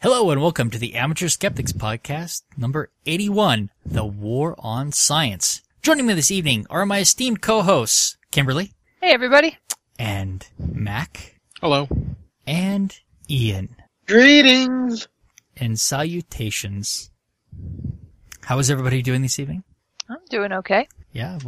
Hello and welcome to the Amateur Skeptics Podcast, number 81, The War on Science. Joining me this evening are my esteemed co-hosts, Kimberly Hey, everybody. and Mac Hello. and Ian. Greetings. And salutations. How is everybody doing this evening? I'm doing okay. Yeah,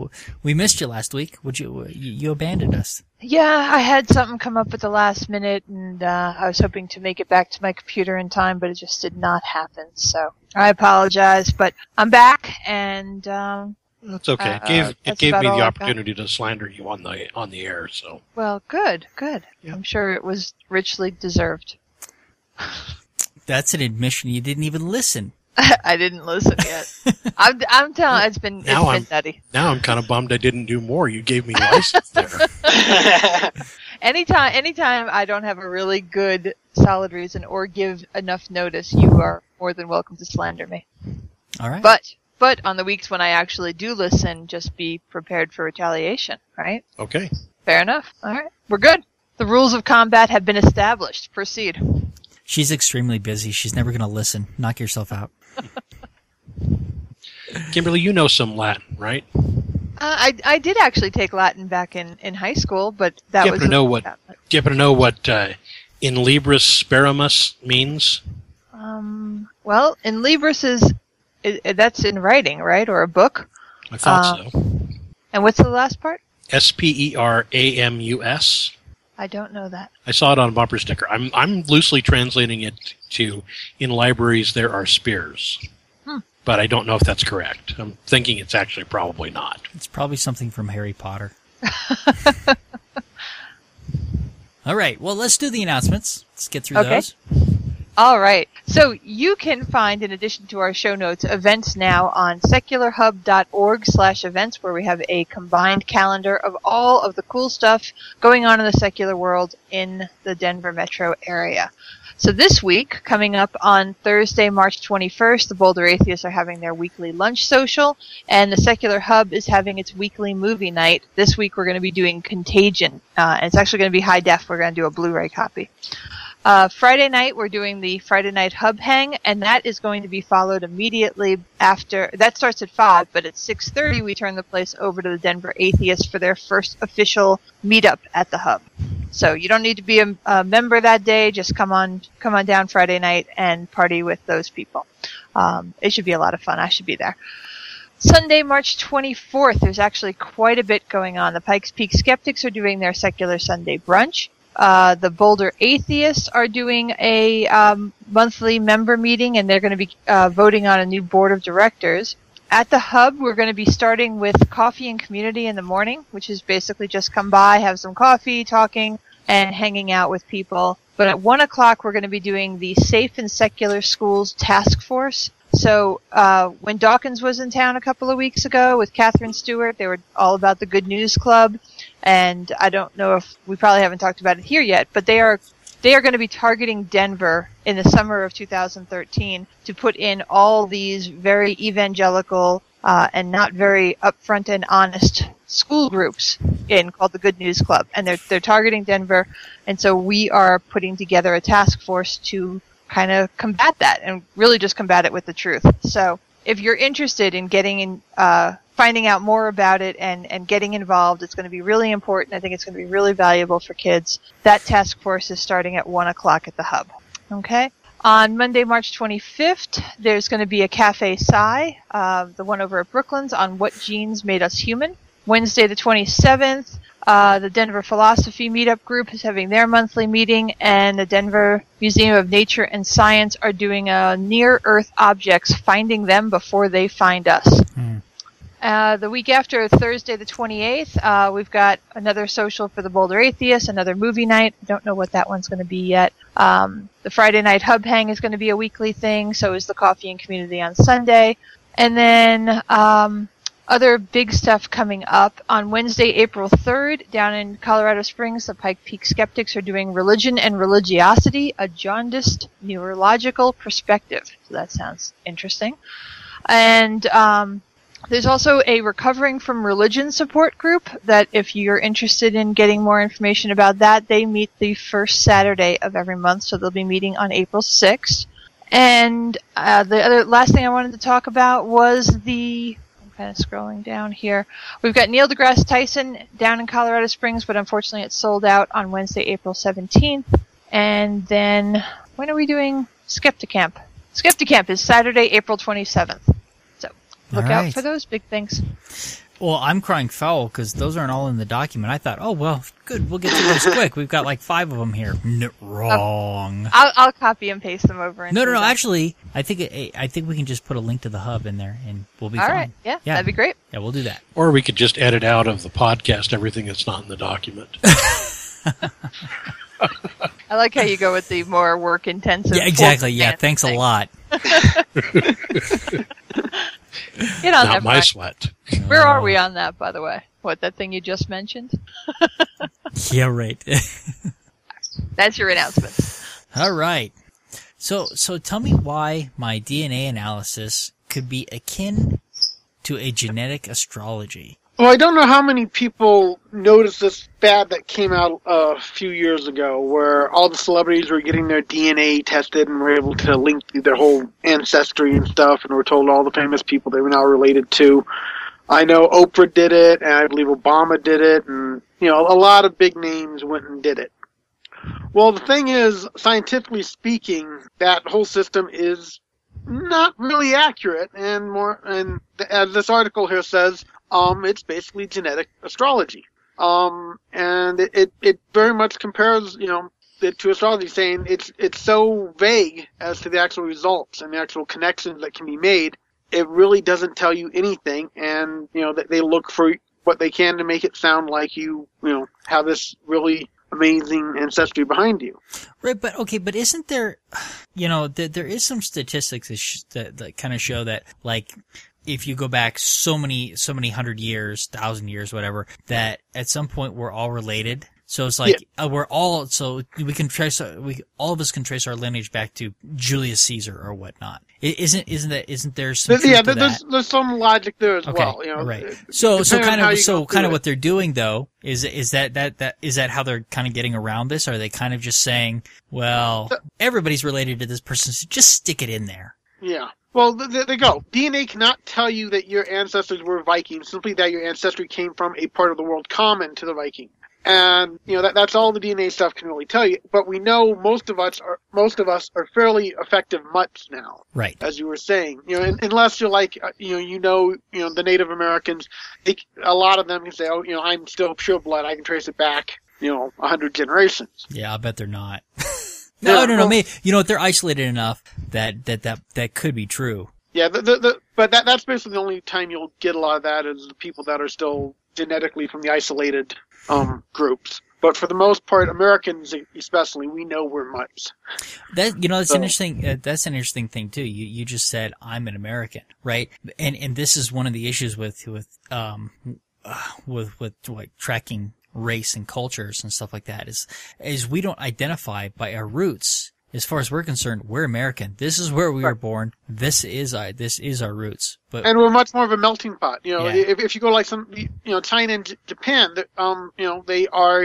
we missed you last week. Would you, you, you abandoned us. Yeah, I had something come up at the last minute, and uh, I was hoping to make it back to my computer in time, but it just did not happen. So I apologize, but I'm back, and um, That's okay. It Uh, gave it gave me the opportunity to slander you on the on the air. So well, good, good. Yeah. I'm sure it was richly deserved. That's an admission you didn't even listen. I didn't listen yet. I'm, I'm telling. It's been it's Now been I'm- nutty. now I'm kind of bummed I didn't do more. You gave me license there. Anytime, anytime I don't have a really good, solid reason or give enough notice, you are more than welcome to slander me. All right. But but on the weeks when I actually do listen, just be prepared for retaliation, right? Okay. Fair enough. All right. We're good. The rules of combat have been established. Proceed. She's extremely busy. She's never going to listen. Knock yourself out. Kimberly, you know some Latin, right? Uh, I I did actually take Latin back in, in high school, but that You was happen to know what- that- Do you happen to know what uh, in Libris speramus means? Um. Well, in Libris is i i- that's in writing, right, or a book? I thought Uh, so. And what's the last part? S P E R A M U S. I don't know that. I saw it on a bumper sticker. I'm I'm loosely translating it to in libraries there are spears. Hmm. But I don't know if that's correct. I'm thinking it's actually probably not. It's probably something from Harry Potter. All right. Well, let's do the announcements. Let's get through Okay. those. All right. So you can find, in addition to our show notes, events now on secularhub.org slash events where we have a combined calendar of all of the cool stuff going on in the secular world in the Denver metro area. So this week, coming up on Thursday, March 21st, the Boulder Atheists are having their weekly lunch social, and the Secular Hub is having its weekly movie night. This week we're going to be doing Contagion, uh, and it's actually going to be high def. We're going to do a Blu-ray copy. Uh, Friday night, we're doing the Friday night hub hang, and that is going to be followed immediately after. That starts at five, but at six thirty, we turn the place over to the Denver Atheists for their first official meetup at the hub. So you don't need to be a, a member that day. Just come on, come on down Friday night and party with those people. Um, it should be a lot of fun. I should be there. Sunday, March 24th, there's actually quite a bit going on. The Pikes Peak Skeptics are doing their secular Sunday brunch. Uh, the Boulder Atheists are doing a um, monthly member meeting, and they're going to be uh, voting on a new board of directors. At the hub, we're going to be starting with coffee and community in the morning, which is basically just come by, have some coffee, talking, and hanging out with people. But at one o'clock, we're going to be doing the Safe and Secular Schools Task Force. So uh, when Dawkins was in town a couple of weeks ago with Katherine Stewart, they were all about the Good News Club, and I don't know if we probably haven't talked about it here yet, but they are they are going to be targeting Denver in the summer of 2013 to put in all these very evangelical uh, and not very upfront and honest school groups in called the Good News Club, and they're they're targeting Denver, and so we are putting together a task force to kind of combat that and really just combat it with the truth. So if you're interested in getting in, uh, finding out more about it and, and getting involved, it's going to be really important. I think it's going to be really valuable for kids. That task force is starting at one o'clock at the hub. Okay. On Monday, March 25th, there's going to be a Cafe Sci, uh, the one over at Brooklands, on what genes made us human. Wednesday, the 27th, uh, the Denver Philosophy Meetup Group is having their monthly meeting, and the Denver Museum of Nature and Science are doing a near Earth objects, finding them before they find us. Hmm. Uh, the week after Thursday, the 28th, uh, we've got another social for the Boulder Atheists, another movie night. Don't know what that one's going to be yet. Um, the Friday night hub hang is going to be a weekly thing. So is the coffee and community on Sunday. And then, um, other big stuff coming up on Wednesday, April 3rd, down in Colorado Springs, the Pike Peak Skeptics are doing Religion and Religiosity, a jaundiced neurological perspective. So that sounds interesting. And, um, there's also a recovering from religion support group that if you're interested in getting more information about that, they meet the first Saturday of every month, so they'll be meeting on April 6th. And uh, the other last thing I wanted to talk about was the. I'm kind of scrolling down here. We've got Neil deGrasse Tyson down in Colorado Springs, but unfortunately it's sold out on Wednesday, April 17th. And then when are we doing Skepticamp? Skepticamp is Saturday, April 27th. So look All out for those big things. Well, I'm crying foul because those aren't all in the document. I thought, oh well, good, we'll get to those quick. We've got like five of them here. N- oh. wrong. I'll, I'll copy and paste them over. No, no, no. the- Actually, I think it, I think we can just put a link to the hub in there, and we'll be All fine. right. Yeah, Yeah. that'd be great. Yeah, we'll do that. Or we could just edit out of the podcast everything that's not in the document. I like how you go with the more work intensive. Yeah, exactly. Yeah, thanks a lot. Get on not that. my Brian. sweat. Where are we on that, by the way? What that thing you just mentioned? Yeah, right. That's your announcement. all right. So, so tell me why my DNA analysis could be akin to a genetic astrology. Well, I don't know how many people noticed this fad that came out uh, a few years ago, where all the celebrities were getting their DNA tested and were able to link their whole ancestry and stuff, and were told all the famous people they were now related to. I know Oprah did it, and I believe Obama did it, and you know a lot of big names went and did it. Well, the thing is, scientifically speaking, that whole system is not really accurate, and more, and as this article here says, um, it's basically genetic astrology. Um, and it, it, it very much compares, you know, it to astrology, saying it's it's so vague as to the actual results and the actual connections that can be made. It really doesn't tell you anything, and you know that they look for what they can to make it sound like you, you know, have this really amazing ancestry behind you. Right, but okay, but isn't there, you know, there, there is some statistics that, sh- that, that kind of show that, like, if you go back so many, so many hundred years, thousand years, whatever, that at some point we're all related. So it's like uh, we're all so we can trace uh, we all of us can trace our lineage back to Julius Caesar or whatnot. I- Isn't isn't that isn't there some There's- yeah, there's there's some logic there as Okay, well. You know, right. So, so kind of, so kind of it. what they're doing though is, is that, that, that, is that how they're kind of getting around this? Are they kind of just saying, well, everybody's related to this person, so just stick it in there? Yeah. Well, there they go. DNA cannot tell you that your ancestors were Vikings, simply that your ancestry came from a part of the world common to the Viking. And you know that that's all the DNA stuff can really tell you. But we know most of us are most of us are fairly effective mutts now, Right. as you were saying. You know, un- unless you're like uh, you know you know you know the Native Americans, they, a lot of them can say, oh, you know, I'm still pure blood. I can trace it back, you know, a hundred generations. Yeah, I bet they're not. no, Yeah, no, no. well- Maybe, you know what? They're isolated enough that, that, that, that could be true. Yeah, the, the, the, but that that's basically the only time you'll get a lot of that is the people that are still genetically from the isolated um, groups. But for the most part, Americans especially, we know we're mutts. That you know, that's So- an interesting. Uh, that's an interesting thing too. You you just said I'm an American, right? And and this is one of the issues with with um uh, with with like tracking race and cultures and stuff like that is is we don't identify by our roots. As far as we're concerned, we're American. This is where we were born. This is our this is our roots. But And we're much more of a melting pot. You know, Yeah. if, if you go like some, you know, China and Japan, um, you know, they are,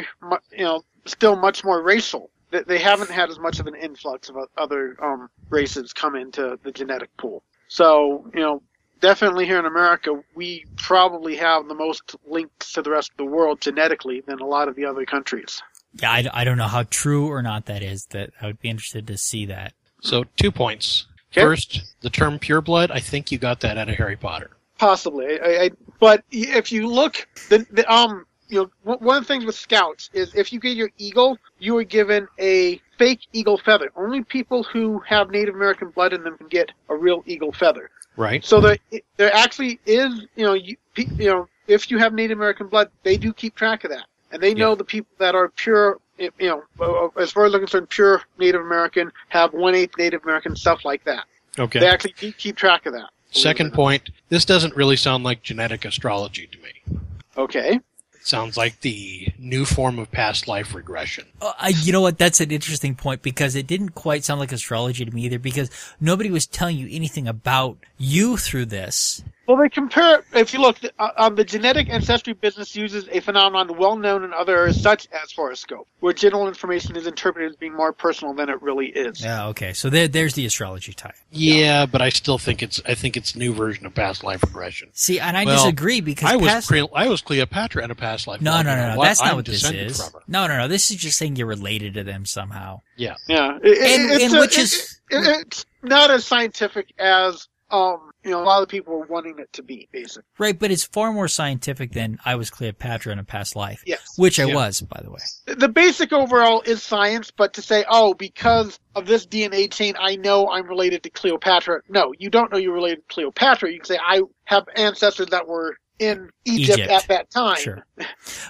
you know, still much more racial. They, they haven't had as much of an influx of other um, races come into the genetic pool. So, you know, definitely here in America, we probably have the most links to the rest of the world genetically than a lot of the other countries. Yeah, I, I don't know how true or not that is. That I would be interested to see that. So two points. Okay. First, the term pure blood. I think you got that out of Harry Potter. Possibly, I, I, but if you look, the, the um, you know, one one of the things with scouts is if you get your eagle, you are given a fake eagle feather. Only people who have Native American blood in them can get a real eagle feather. Right. So there, there actually is, you know, you, you know, if you have Native American blood, they do keep track of that, and they know Yeah. the people that are pure, you know, uh, as far as they're concerned, pure Native American have one eighth Native American stuff like that. Okay. They actually do keep track of that. believe it or Second point. This doesn't really sound like genetic astrology to me. Okay. Sounds like the new form of past life regression. Uh, you know what? That's an interesting point because it didn't quite sound like astrology to me either because nobody was telling you anything about you through this. Well, they compare. If you look, uh, um, the genetic ancestry business uses a phenomenon well known in other areas, such as horoscope, where general information is interpreted as being more personal than it really is. Yeah, okay. So there, there's the astrology tie. Yeah, but I still think it's I think it's a new version of past life regression. See, and I Well, disagree because I was past- I was Cleopatra in a past life. no, no, no, no. That's not I'm what this is. No, no, no. This is just saying you're related to them somehow. Yeah. Yeah, It- it- And- it's and a- which it- is- it- it's not as scientific as um you know a lot of people are wanting it to be. Basically, Right, but it's far more scientific than I was Cleopatra in a past life. yes. Which I Yeah. was, by the way. the basic overall is science, but to say, oh, because of this DNA chain, I know I'm related to Cleopatra. No, you don't know you're related to Cleopatra. You can say, I have ancestors that were in Egypt, Egypt. at that time. Sure.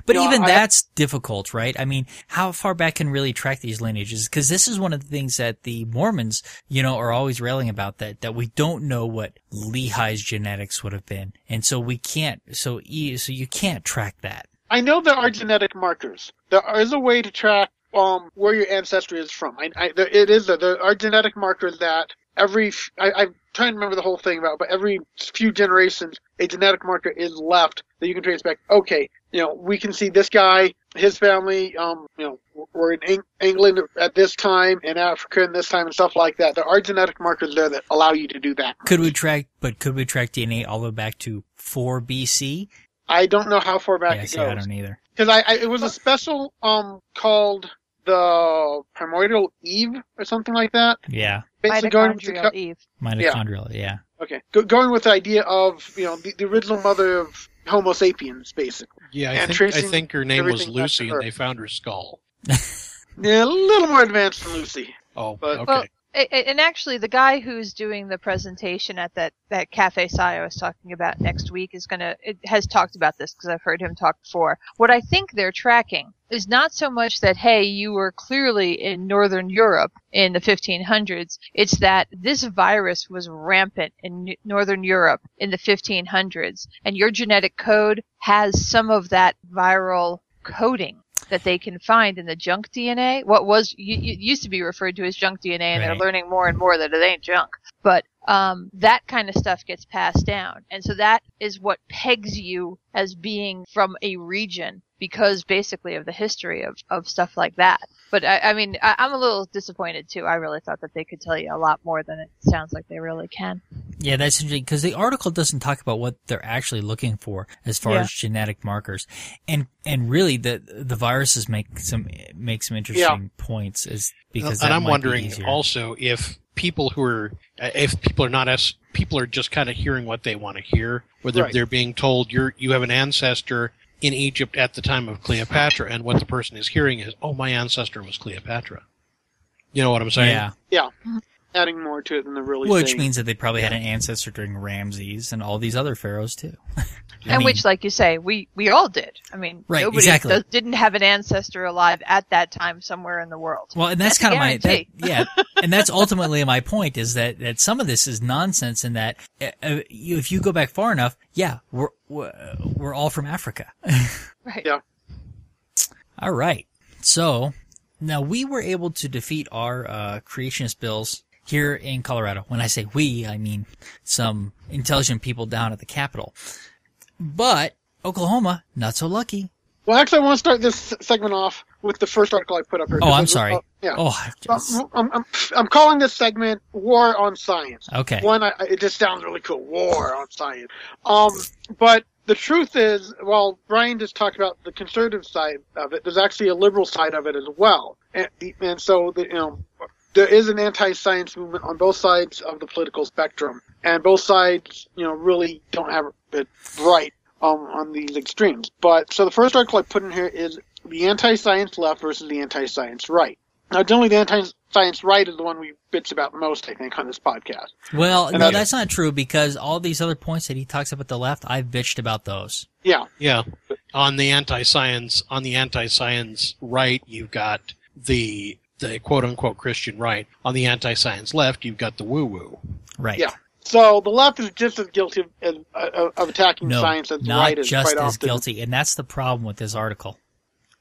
But You know, even I- that's difficult, right? I mean, how far back can really track these lineages? Because this is one of the things that the Mormons, you know, are always railing about that, that we don't know what Lehi's genetics would have been. And so we can't, so, e- so you can't track that. I know there are genetic markers. There is a way to track um, where your ancestry is from. I, I, there, it is there. There are genetic markers that every f- I, I'm trying to remember the whole thing about, but every few generations, a genetic marker is left that you can trace back. Okay, you know, we can see this guy, his family, um, you know, were in Eng- England at this time, in Africa in this time, and stuff like that. There are genetic markers there that allow you to do that. Could we track, but could we track DNA all the way back to 4 BC? I don't know how far back yeah, it see, I goes. don't either. because I, I it was a special um called the primordial Eve or something like that. Yeah. Basically going with the Mitochondrial Eve. Mitochondrial, yeah. okay go, going with the idea of you know the, the original mother of Homo sapiens, basically. Yeah, I And think I think her name was everything back to Lucy, and they found her skull. Yeah, a little more advanced than Lucy. Oh, But- okay. And actually, the guy who's doing the presentation at that, that Cafe Sci I was talking about next week is going to, has talked about this because I've heard him talk before. What I think they're tracking is not so much that, hey, you were clearly in Northern Europe in the 1500s. It's that this virus was rampant in Northern Europe in the 1500s and your genetic code has some of that viral coding that they can find in the junk DNA. What was used to be referred to as junk DNA, and they're learning more and more that it ain't junk. But um, that kind of stuff gets passed down, and so that is what pegs you as being from a region because basically of the history of, of stuff like that. But I, I mean, I, I'm a little disappointed too. I really thought that they could tell you a lot more than it sounds like they really can. Yeah, that's interesting because the article doesn't talk about what they're actually looking for as far Yeah. as genetic markers, and and really the the viruses make some make some interesting points is because and I'm might be wondering also if people who are uh, if people are not as people are just kind of hearing what they want to hear, whether Right. they're being told you're you have an ancestor in Egypt at the time of Cleopatra, and what the person is hearing is, "Oh, my ancestor was Cleopatra." You know what I'm saying? yeah, Yeah, adding more to it than they're really which saying. means that they probably had an ancestor during Ramses and all these other pharaohs too. And mean, which, like you say, we, we all did. I mean, Right, nobody exactly. does, didn't have an ancestor alive at that time somewhere in the world. Well, and that's, That's kind of my that, yeah, and that's ultimately my point is that that some of this is nonsense in that uh, uh, if you go back far enough, yeah, we're we're, we're all from Africa. Right. Yeah. all right, so now we were able to defeat our uh, creationist bills here in Colorado. When I say we, I mean some intelligent people down at the Capitol. But Oklahoma, not so lucky. Well, actually, I want to start this segment off with the first article I put up here. Oh, I'm sorry. uh, yeah. Oh, I just- Um, I'm, I'm, I'm calling this segment "War on Science." okay. One, I, it just sounds really cool. War on science. Um, but the truth is, while Brian just talked about the conservative side of it. There's actually a liberal side of it as well, and, and so the, you know, there is an anti-science movement on both sides of the political spectrum, and both sides, you know, really don't have it right um, on these extremes. But so the first article I put in here is the anti-science left versus the anti-science right. Now, generally, the anti-science right is the one we bitch about most, I think, on this podcast. Well, And no, I- that's not true because all these other points that he talks about the left, I've bitched about those. Yeah. Yeah. On the anti-science, on the anti-science right, you've got the the quote unquote Christian right. On the anti-science left, you've got the woo-woo. Right. Yeah. So the left is just as guilty of, as, uh, of attacking No, science as the right is Not just quite as often. guilty, and that's the problem with this article.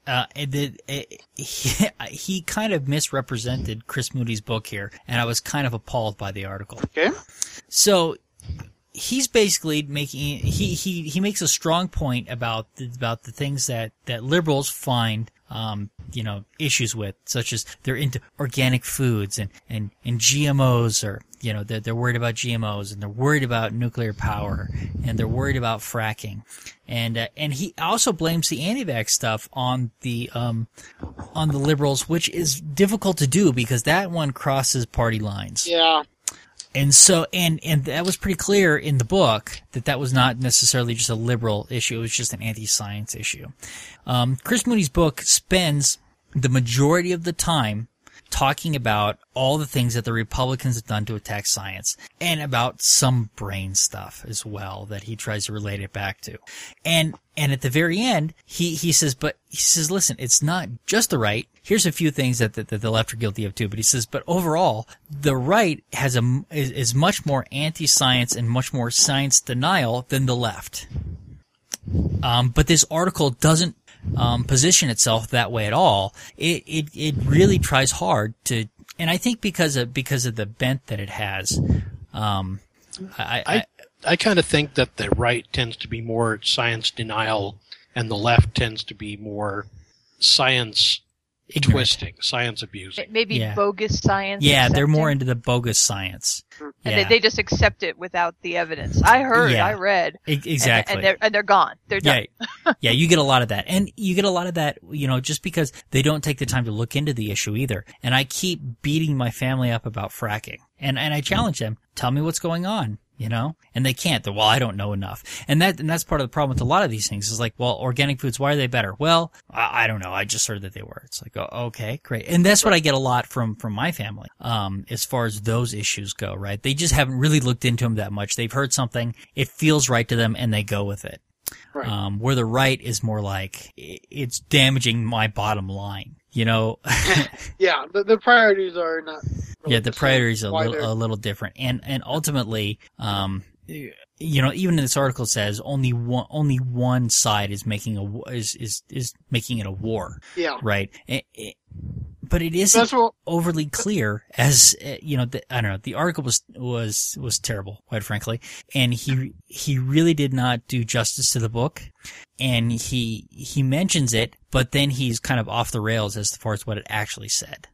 Uh, it, it, it, he, he kind of misrepresented Chris Mooney's book here, and I was kind of appalled by the article. Okay. So he's basically making he he he makes a strong point about the, about the things that that liberals find um, you know issues with, such as they're into organic foods and and and GMOs, or you know they're, they're worried about GMOs and they're worried about nuclear power and they're worried about fracking, and uh, and he also blames the anti-vax stuff on the um on the liberals, which is difficult to do because that one crosses party lines. Yeah. And so, and, and that was pretty clear in the book that that was not necessarily just a liberal issue. It was just an anti-science issue. Um, Chris Mooney's book spends the majority of the time talking about all the things that the Republicans have done to attack science and about some brain stuff as well that he tries to relate it back to. And, and at the very end, he, he says, but he says, listen, it's not just the right. Here's a few things that, that, that the left are guilty of too, but he says, but overall, the right has a, is, is much more anti-science and much more science denial than the left. Um, but this article doesn't um, position itself that way at all. It, it it really tries hard to, and I think because of because of the bent that it has, um, I, I, I I kind of think that the right tends to be more science denial, and the left tends to be more science. Twisting, science abusing. Maybe Yeah. bogus science. Yeah, they're more into the bogus science. and Yeah, they, they just accept it without the evidence. I heard, Yeah. I read, E- and- exactly. and, they're and they're gone. They're done. Yeah, yeah, you get a lot of that, and you get a lot of that, you know, just because they don't take the time to look into the issue either. And I keep beating my family up about fracking, and and I challenge them, tell me what's going on, you know, and they can't. They're, well, I don't know enough, and that and that's part of the problem with a lot of these things is like, well, organic foods, why are they better? Well, I, I don't know. I just heard that they were. It's like, oh, okay, great, and that's what I get a lot from from my family, um, as far as those issues go. Right? They just haven't really looked into them that much. They've heard something, it feels right to them, and they go with it. Right. Um, where the right is more like it's damaging my bottom line. You know, Yeah. The, the priorities are not. really yeah, the priorities are a little, a little different, and and ultimately, um, you know, even this article says only one only one side is making a is is is making it a war, Yeah. right? It- it- but it isn't what. overly clear as uh, you know the, i don't know the article was was was terrible quite frankly and he he really did not do justice to the book and he he mentions it but then he's kind of off the rails as far as what it actually said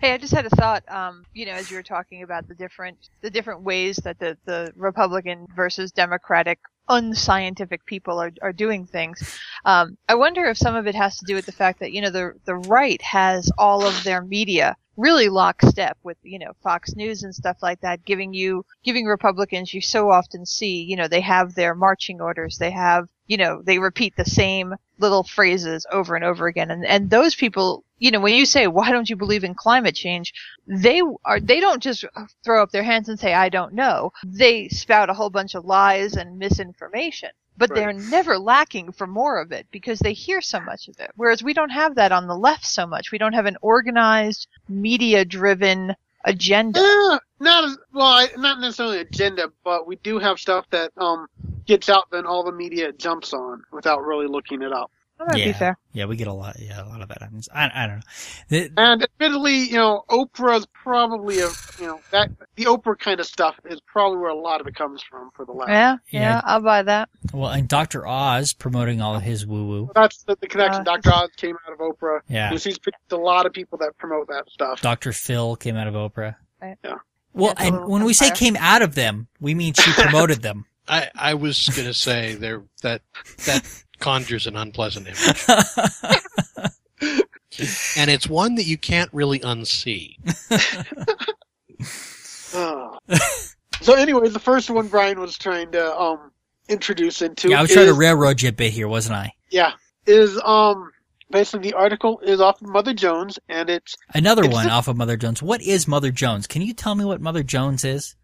Hey, I just had a thought. Um, you know, as you were talking about the different the different ways that the the Republican versus Democratic unscientific people are are doing things. Um, I wonder if some of it has to do with the fact that you know the the right has all of their media really lockstep with you know Fox News and stuff like that, giving you giving Republicans you so often see you know they have their marching orders, they have you know they repeat the same little phrases over and over again, and and those people you know when you say why don't you believe in climate change, they are they don't just throw up their hands and say I don't know, they spout a whole bunch of lies and misinformation. But Right. they're never lacking for more of it because they hear so much of it. Whereas we don't have that on the left so much. We don't have an organized, media-driven agenda. Eh, not as well, I- not necessarily agenda, but we do have stuff that um gets out then all the media jumps on without really looking it up. That might be yeah fair. yeah we get a lot yeah a lot of that happens i, I don't know The- And admittedly, you know, Oprah's probably a you know that the Oprah kind of stuff is probably where a lot of it comes from for the left. Yeah, yeah, Yeah. I'll buy that. well and dr oz promoting all of his woo woo That's the, the connection. Uh, Dr. Oz came out of Oprah. yeah And she's picked a lot of people that promote that stuff. dr phil came out of oprah Right. Yeah. well That's and little when we say came out of them we mean she promoted them I, I was going to say there that that conjures an unpleasant image, and it's one that you can't really unsee. So, anyways, the first one Brian was trying to um introduce into yeah i was trying to railroad you a bit here wasn't i yeah is um basically the article is off of Mother Jones and it's Another It's one the- off of Mother Jones. What is Mother Jones? Can you tell me what Mother Jones is?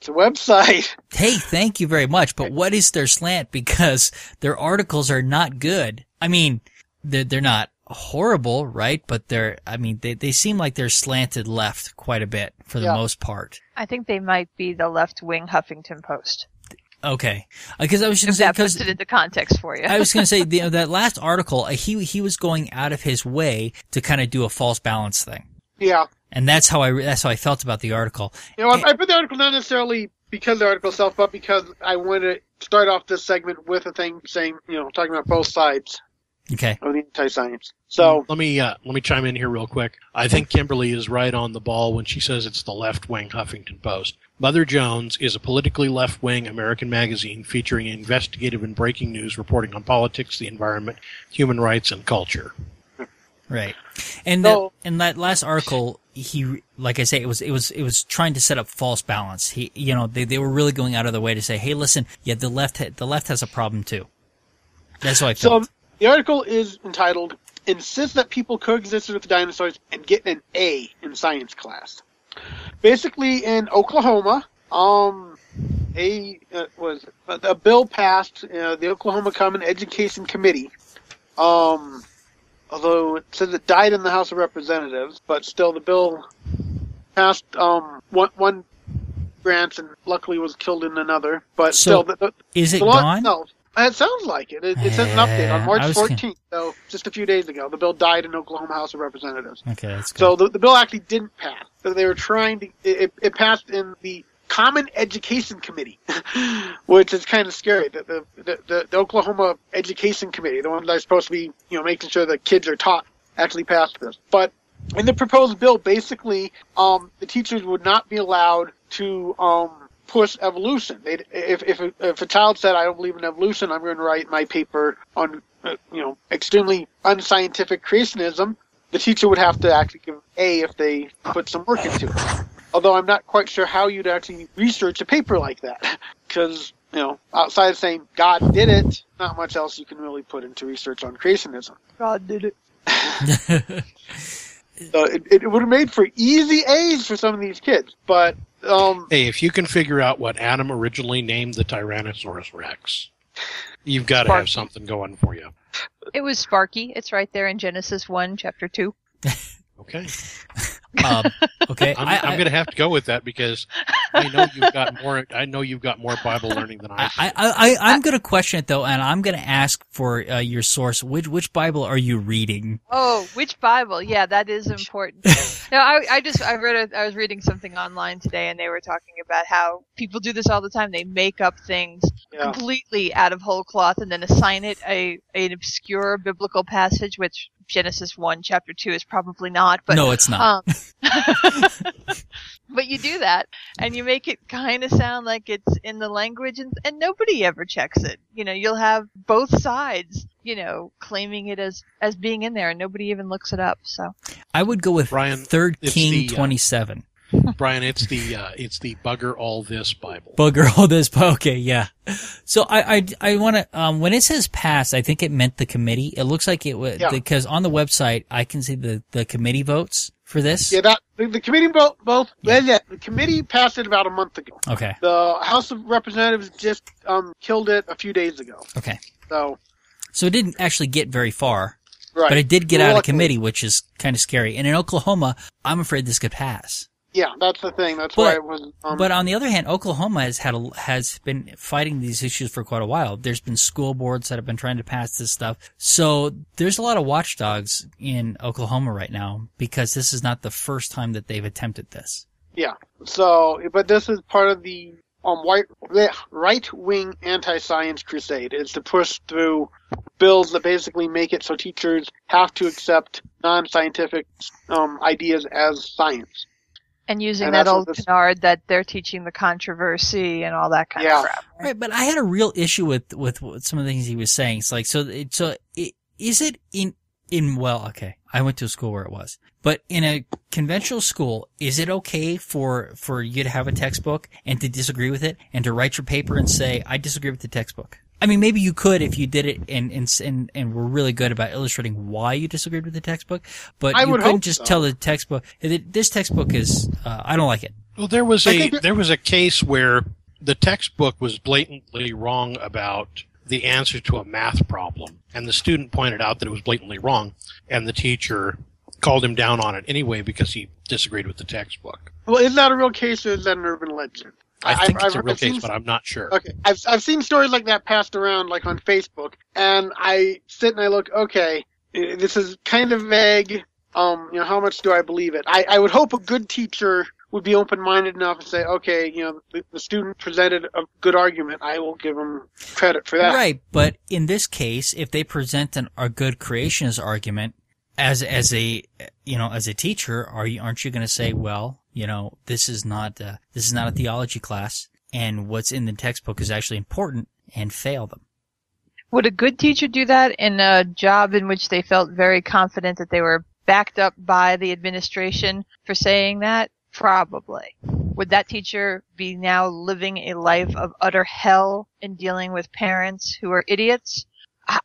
It's a website. Hey, thank you very much. But what is their slant? Because their articles are not good. I mean, they're, they're not horrible, right? But they're, I mean, they, they seem like they're slanted left quite a bit for the Yeah. most part. I think they might be the left-wing Huffington Post. Okay. Because I was If just that because puts it into context for you. I was going to say the, that last article, uh, he he was going out of his way to kind of do a false balance thing, Yeah. And that's how I that's how I felt about the article. You know, I, I put the article not necessarily because the article itself, but because I wanted to start off this segment with a thing saying, you know, talking about both sides Okay. of the anti-science. So let me uh, let me chime in here real quick. I think Kimberly is right on the ball when she says it's the left wing Huffington Post. Mother Jones is a politically left wing American magazine featuring investigative and breaking news reporting on politics, the environment, human rights, and culture. Right. And So- that, in that last article, he, like I say, it was, it was, it was trying to set up false balance. He, you know, they, they were really going out of their way to say, hey, listen, yeah, the left, ha- the left has a problem too. That's how I felt. So the article is entitled "Insist that people coexisted with dinosaurs and get an A in science class." Basically, in Oklahoma, um, a uh, was a bill passed uh, the Oklahoma Common Education Committee. Um, although it says it died in the House of Representatives, but still the bill passed um one one branch and luckily was killed in another. But So- still, the, the, Is it the law gone? itself- it sounds like it. It, it says an update on Uh, March I was gonna- 14th, so just a few days ago. The bill died in Oklahoma House of Representatives. Okay, that's good. So the, the bill actually didn't pass. So they were trying to. It- it passed in the Common Education Committee, which is kind of scary. The, the, the, the, the Oklahoma Education Committee, the one that's supposed to be, you know, making sure that kids are taught, actually passed this. But in the proposed bill, basically, um, the teachers would not be allowed to um, push evolution. They'd, if, if, a, if a child said, "I don't believe in evolution," I'm going to write my paper on, uh, you know, extremely unscientific creationism. The teacher would have to actually give A if they put some work into it. Although I'm not quite sure how you'd actually research a paper like that, because you know, outside of saying God did it, not much else you can really put into research on creationism. God did it. So it, it would have made for easy A's for some of these kids, but um, Hey, if you can figure out what Adam originally named the Tyrannosaurus Rex, you've got to have something going for you. It was Sparky. It's right there in Genesis 1, chapter 2. Okay, um, okay. I'm, I, I'm going to have to go with that because I know you've got more. I know you've got more Bible learning than I. I, I, I, I'm going to question it though, and I'm going to ask for uh, your source. Which which Bible are you reading? Oh, which Bible? Yeah, that is important. no, I, I just I read a, I was reading something online today, and they were talking about how people do this all the time. They make up things yeah. completely out of whole cloth and then assign it a an obscure biblical passage, which Genesis one chapter two is probably not. But no, it's not. um, but you do that, and you make it kind of sound like it's in the language, and, and nobody ever checks it. You know, you'll have both sides, you know, claiming it as as being in there, and nobody even looks it up. So I would go with Brian, Third King the, uh, 27. Brian, it's the uh, it's the bugger all this Bible. Bugger all this. Okay, yeah. So I I, I want to um when it says pass, I think it meant the committee. It looks like it was Yeah. because on the website I can see the the committee votes for this. Yeah, that the, the committee both, both the committee passed it about a month ago. Okay. The House of Representatives just um, killed it a few days ago. Okay. So So it didn't actually get very far, right, but it did get out of committee, which is kind of scary. And in Oklahoma, I'm afraid this could pass. Yeah, that's the thing. That's But- why it was. Um, But on the other hand, Oklahoma has had a, has been fighting these issues for quite a while. There's been school boards that have been trying to pass this stuff. So there's a lot of watchdogs in Oklahoma right now because this is not the first time that they've attempted this. yeah. So, but this is part of the um white right wing anti science crusade. Is to push through bills that basically make it so teachers have to accept non scientific um, ideas as science. And using And that old this- canard that they're teaching the controversy and all that kind Yeah. of crap. Right, but I had a real issue with with some of the things he was saying. It's like so. It, so it, is it in in well? Okay, I went to a school where it was, but in a conventional school, is it okay for for you to have a textbook and to disagree with it and to write your paper and say I disagree with the textbook? I mean, maybe you could if you did it and and and, and were really good about illustrating why you disagreed with the textbook, but I you would couldn't just so. tell the textbook this textbook is uh, I don't like it. Well, there was I a there was a case where the textbook was blatantly wrong about the answer to a math problem, and the student pointed out that it was blatantly wrong, and the teacher called him down on it anyway because he disagreed with the textbook. Well, is that a real case or is that an urban legend? I I've- think it's I've- a real I've case, seen- but I'm not sure. Okay, I've I've seen stories like that passed around like on Facebook, and I sit and I look. Okay, this is kind of vague. Um, you know, how much do I believe it? I I would hope a good teacher would be open-minded enough and say, okay, you know, the, the student presented a good argument, I will give them credit for that. Right, but in this case, if they present an, a good creationist argument as as a you know as a teacher, are you aren't you going to say, well, you know, this is not uh, this is not a theology class, and what's in the textbook is actually important, and fail them? Would a good teacher do that in a job in which they felt very confident that they were backed up by the administration for saying that? Probably. Would that teacher be now living a life of utter hell in dealing with parents who are idiots?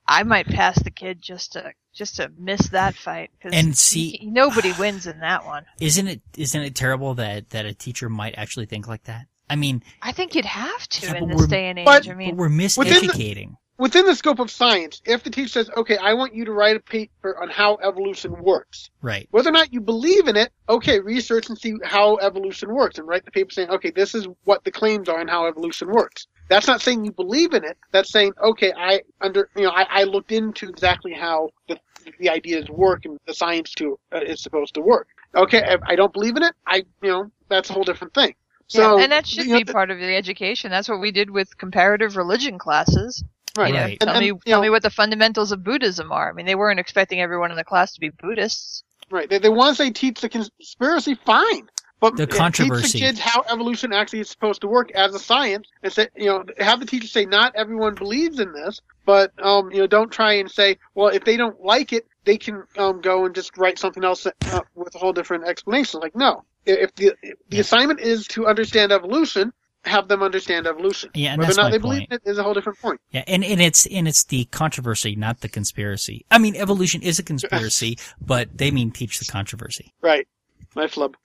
I might pass the kid just to just to miss that fight because And see- nobody wins in that one. Isn't it isn't it terrible that that a teacher might actually think like that? I mean, I think you'd have to Yeah, in this day and age. but- I but mean, we're miseducating. Within the scope of science, if the teacher says, okay, I want you to write a paper on how evolution works, Right. whether or not you believe in it, okay, research and see how evolution works and write the paper saying, okay, this is what the claims are and how evolution works. That's not saying you believe in it. That's saying, okay, I under, you know, I, I looked into exactly how the, the ideas work and the science to uh, is supposed to work. Okay, if I don't believe in it. I, you know, that's a whole different thing. So, yeah, and that should you know, be part of the education. That's what we did with comparative religion classes. right. You know, Right. tell And- me, you tell know, me what the fundamentals of Buddhism are. I mean, they weren't expecting everyone in the class to be Buddhists. Right. They, they want to say teach the conspiracy, fine. But The controversy. teach the kids how evolution actually is supposed to work as a science, and say, you know, have the teacher say, not everyone believes in this, but um, you know, don't try and say, well, if they don't like it, they can um go and just write something else uh, with a whole different explanation. Like, no, if the if the assignment is to understand evolution, have them understand evolution. Yeah, and Whether that's or not they believe point. in it is a whole different point. Yeah, and, and it's and it's the controversy, not the conspiracy. I mean, evolution is a conspiracy, but they mean teach the controversy. Right. My flub.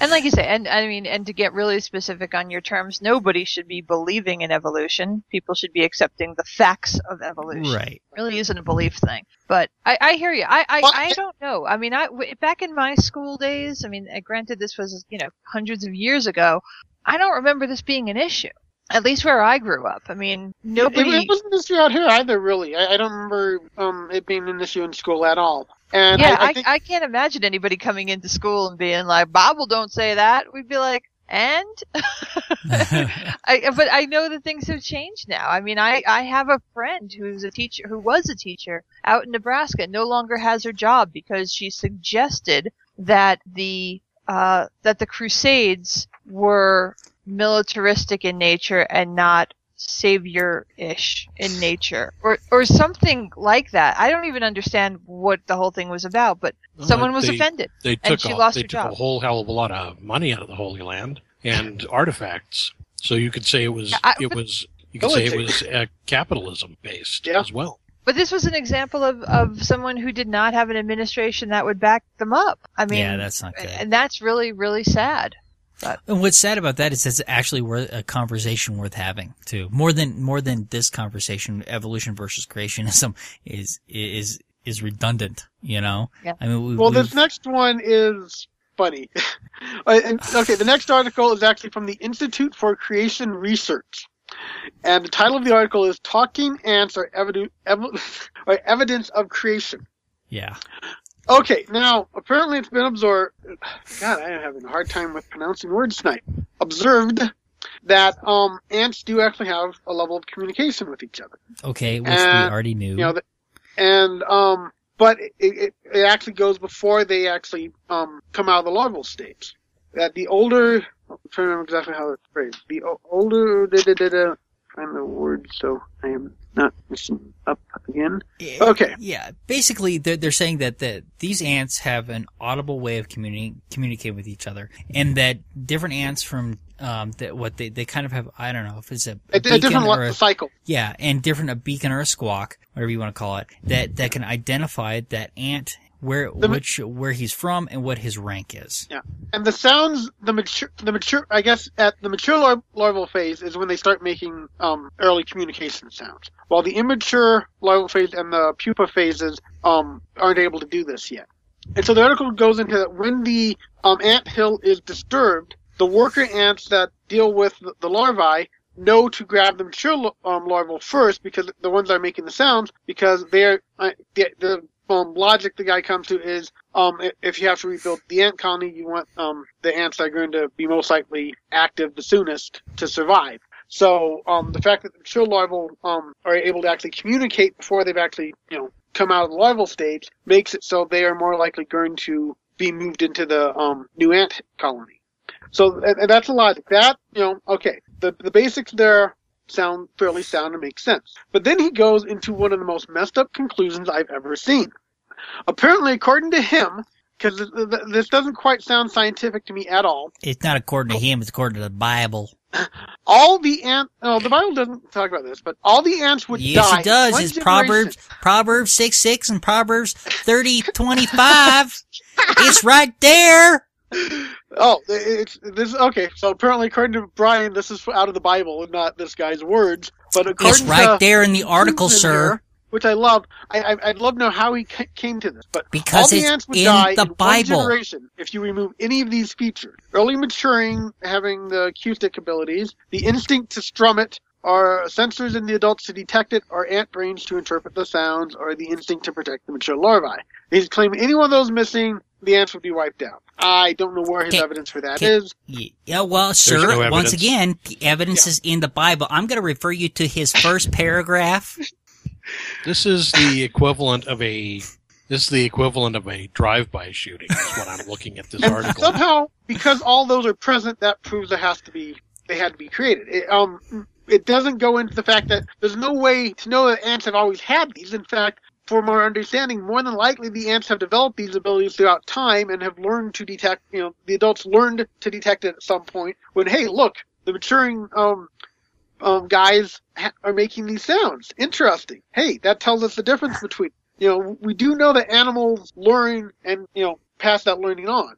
And like you say, and I mean, and to get really specific on your terms, nobody should be believing in evolution. People should be accepting the facts of evolution. Right. It really isn't a belief thing. But I, I hear you. I, I, Well, I don't know. I mean, I w- back in my school days. I mean, uh, granted, this was you know hundreds of years ago. I don't remember this being an issue. At least where I grew up. I mean, It, nobody. it wasn't an issue out here either, really. I, I don't remember um, it being an issue in school at all. And yeah, I, I I, think I can't imagine anybody coming into school and being like, "Bible don't say that." We'd be like, "And?" I, but I know that things have changed now. I mean, I, I have a friend who's a teacher, who was a teacher out in Nebraska, no longer has her job because she suggested that the, uh, that the Crusades were militaristic in nature and not savior-ish in nature or or something like that. I don't even understand what the whole thing was about, but someone was they, offended. They and took she a, lost they her took job. a whole hell of a lot of money out of the Holy Land and artifacts. So you could say it was I- it was you could say it was uh, capitalism based Yeah. as well. But this was an example of, of someone who did not have an administration that would back them up. I mean, yeah, that's not good. and that's really, really sad. And what's sad about that is it's actually worth a conversation worth having too. More than more than this conversation, evolution versus creationism is is is redundant. You know. Yeah. I mean, we, Well, this next one is funny. Uh, okay, the next article is actually from the Institute for Creation Research. And the title of the article is Talking Ants are, evidu- ev- are Evidence of Creation. yeah. Okay, now, apparently it's been observed. God, I am having a hard time with pronouncing words tonight. Observed that um, ants do actually have a level of communication with each other. Okay, which Uh, we already knew. you know, the, and um, but it, it it actually goes before they actually um come out of the larval stage. That the older, I'm trying to remember exactly how it's phrased. The older, da, da, da, da, find the word so I am not up again. Okay. Yeah. Basically, they're, they're saying that the, these ants have an audible way of communi- communicating with each other, and that different ants from um, that what they, they kind of have I don't know if it's a, a, A, a different or a, cycle. yeah, and different a beacon or a squawk, whatever you want to call it, that that can identify that ant where The which where he's from and what his rank is. Yeah, and the sounds, the mature, the mature, I guess at the mature lar- larval phase is when they start making um, early communication sounds, while the immature larval phase and the pupa phases um, aren't able to do this yet. And so the article goes into that when the um, ant hill is disturbed, the worker ants that deal with the, the larvae know to grab the mature um, larval first because the ones that are making the sounds because they're uh, the, the um, logic the guy comes to is um, if you have to rebuild the ant colony, you want um, the ants that are going to be most likely active the soonest to survive. So um, the fact that the mature larvae um, are able to actually communicate before they've actually you know come out of the larval stage makes it so they are more likely going to be moved into the um, new ant colony. So and, and that's the logic. That you know, okay, the the basics there sound fairly sound and make sense. But then he goes into one of the most messed up conclusions I've ever seen. Apparently, according to him, because this doesn't quite sound scientific to me at all, It's not according to him, it's according to the Bible. all the ant, oh, the Bible doesn't talk about this, but all the ants would Yes, die. it does. It's. Proverbs, Proverbs 6 6 and Proverbs thirty twenty five. it's right there. Oh, it's this. Okay, so apparently, according to Brian, this is out of the Bible and not this guy's words. But according It's right to there in the article, Susan sir. here, which I love. I, I, I'd love to know how he ca- came to this. But Because all the it's ants would in die the in one Bible. generation if you remove any of these features: early maturing, having the acoustic abilities, the instinct to strum it, or sensors in the adults to detect it, or ant brains to interpret the sounds, or the instinct to protect the mature larvae. He's claiming any one of those missing, the ants would be wiped out. I don't know where his Okay. evidence for that Okay. is. Yeah, well, sir, no once again, the evidence is in the Bible. I'm going to refer you to his first paragraph. This is the equivalent of a. This is the equivalent of a drive-by shooting. Is what I'm looking at this article. somehow, because all those are present, that proves there has to be they had to be created. It, um, it doesn't go into the fact that there's no way to know that ants have always had these. In fact, from our understanding, more than likely the ants have developed these abilities throughout time and have learned to detect. You know, the adults learned to detect it at some point. When hey, look, the maturing um, um, guys ha- are making these sounds. Interesting. Hey, that tells us the difference between. You know, we do know that animals learn and you know pass that learning on.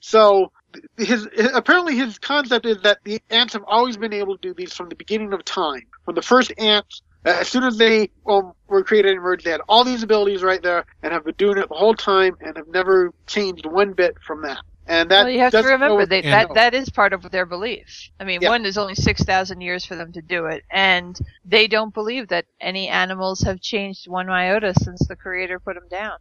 So his apparently his concept is that the ants have always been able to do these from the beginning of time. From the first ants, as soon as they um, were created and emerged, they had all these abilities right there and have been doing it the whole time and have never changed one bit from that. And that well, you have to remember go- that, that that is part of their belief. I mean, Yeah. one is only six thousand years for them to do it, and they don't believe that any animals have changed one iota since the Creator put them down.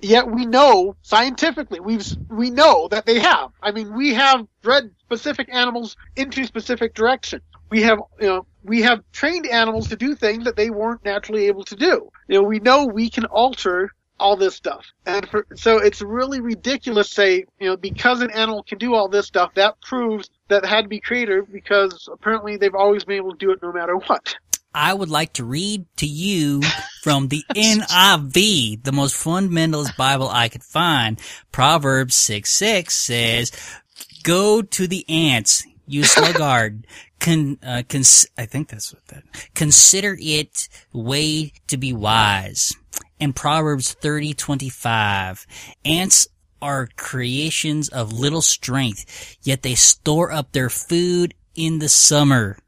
Yet we know scientifically, we've we know that they have. I mean, we have bred specific animals into specific directions. We have, you know, we have trained animals to do things that they weren't naturally able to do. You know, we know we can alter all this stuff, and for, so it's really ridiculous. to Say, you know, because an animal can do all this stuff, that proves that it had to be created because apparently they've always been able to do it no matter what. I would like to read to you from the NIV, the most fundamentalist Bible I could find. Proverbs 6 6 says, Go to the ants, you sluggard. Con, uh, cons- I think that's what that, consider it way to be wise. And Proverbs thirty twenty five, ants are creations of little strength, yet they store up their food in the summer.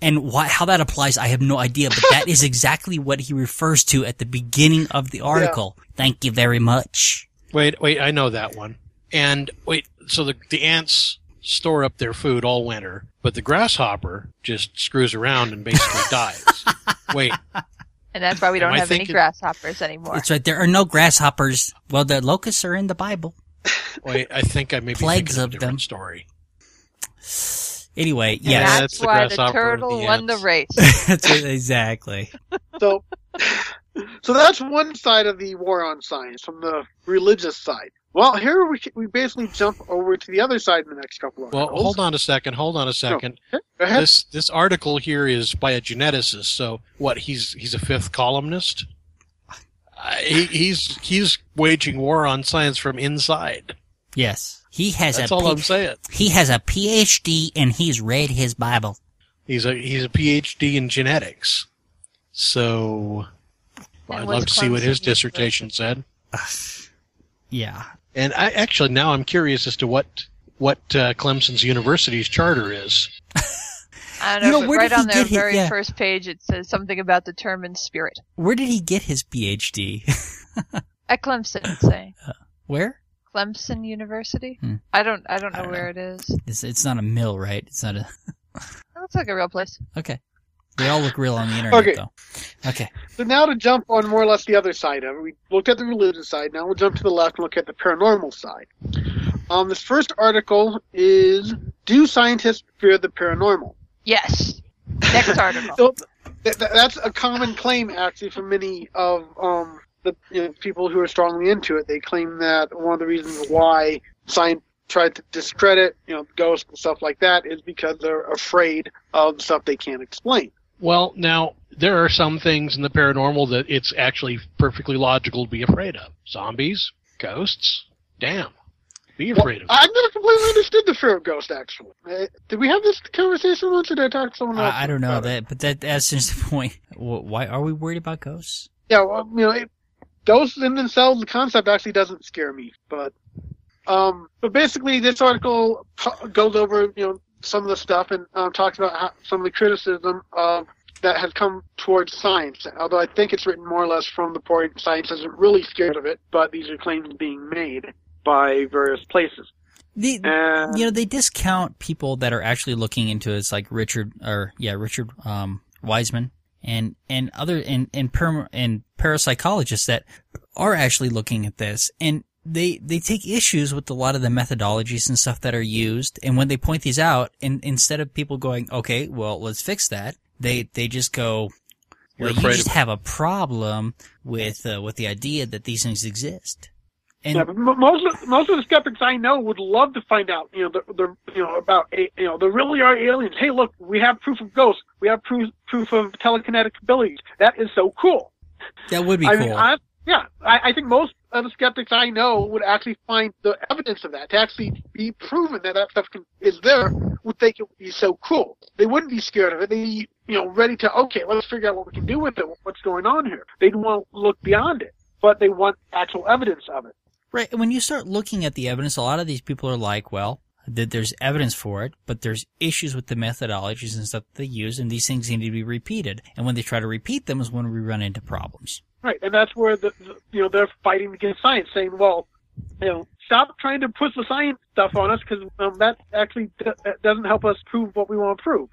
And why, how that applies, I have no idea, but that is exactly what he refers to at the beginning of the article. Thank you very much. Wait, wait, I know that one. And wait, so the the ants store up their food all winter, but the grasshopper just screws around and basically dies. Wait, And that's why we don't Am have any grasshoppers anymore. It's right. There are no grasshoppers. Well, the locusts are in the Bible. wait, I think I may be Plagues thinking of of a different them. story. Anyway, And Yeah, yes. that's the why the turtle the won the race. That's it, exactly. So, so that's one side of the war on science from the religious side. Well, here we we basically jump over to the other side in the next couple of Well, articles. hold on a second. Hold on a second. Go ahead. This this article here is by a geneticist. So what? He's he's a fifth columnist. Uh, he, he's he's waging war on science from inside. Yes, he has That's a all P- I'm saying. he has a PhD and he's read his Bible. He's a he's a PhD in genetics. So And I'd love to see what his dissertation said. Yeah, And I actually now I'm curious as to what what uh, Clemson's university's charter is. I don't You know, know, but right on their get his- very yeah. first page it says something about determined spirit. where did he get his PhD? At Clemson, it's saying. where? Clemson University? Hmm. I don't I don't I know don't where it is. It's, it's not a mill, right? It's not a. That looks like a real place. Okay. They all look real on the internet, Okay. though. Okay. So now to jump on more or less the other side of it, we looked at the religious side. Now we'll jump to the left and look at the paranormal side. Um, this first article is: Do scientists fear the paranormal? Yes. Next article. So th- th- that's a common claim, actually, from many of um, the you know, people who are strongly into it. They claim that one of the reasons why science tried to discredit, you know, ghosts and stuff like that is because they're afraid of stuff they can't explain. Well, now there are some things in the paranormal that it's actually perfectly logical to be afraid of. Zombies, ghosts. Damn. Be afraid of. I've never completely understood the fear of ghosts. Actually, uh, did we have this conversation once, or did I talk to someone else? I, I don't know about it? that, but that that's just the point. Why are we worried about ghosts? Yeah, well, you know, it, ghosts in themselves, the concept actually doesn't scare me. But, um, but basically, this article goes over, you know, some of the stuff and um, talks about how, some of the criticism of that has come towards science. Although I think it's written more or less from the point science isn't really scared of it, but these are claims being made by various places. The, And you know, they discount people that are actually looking into it. It's like Richard, or yeah, Richard um, Wiseman, and and other and and and parapsychologists that are actually looking at this, and they they take issues with a lot of the methodologies and stuff that are used. And when they point these out, and instead of people going, okay, well, let's fix that, they they just go. You're Well, you just of- have a problem with uh, with the idea that these things exist. And Yeah, but most of, most of the skeptics I know would love to find out, you know, the, the you know about you know there really are aliens. Hey, look, we have proof of ghosts. We have proof proof of telekinetic abilities. That is so cool. that would be I cool. mean, I, yeah, I, I think most of the skeptics I know would actually find the evidence of that to actually be proven that that stuff can, is there. Would think it would be so cool. They wouldn't be scared of it. They'd be you know ready to okay, let's figure out what we can do with it. What's going on here? They'd want to look beyond it, but they want actual evidence of it. Right. And when you start looking at the evidence, a lot of these people are like, well, that there's evidence for it, but there's issues with the methodologies and stuff that they use, and these things need to be repeated. And when they try to repeat them is when we run into problems. Right, and that's where the, the you know they're fighting against science, saying, well, you know, stop trying to push the science stuff on us because um, that actually d- that doesn't help us prove what we want to prove.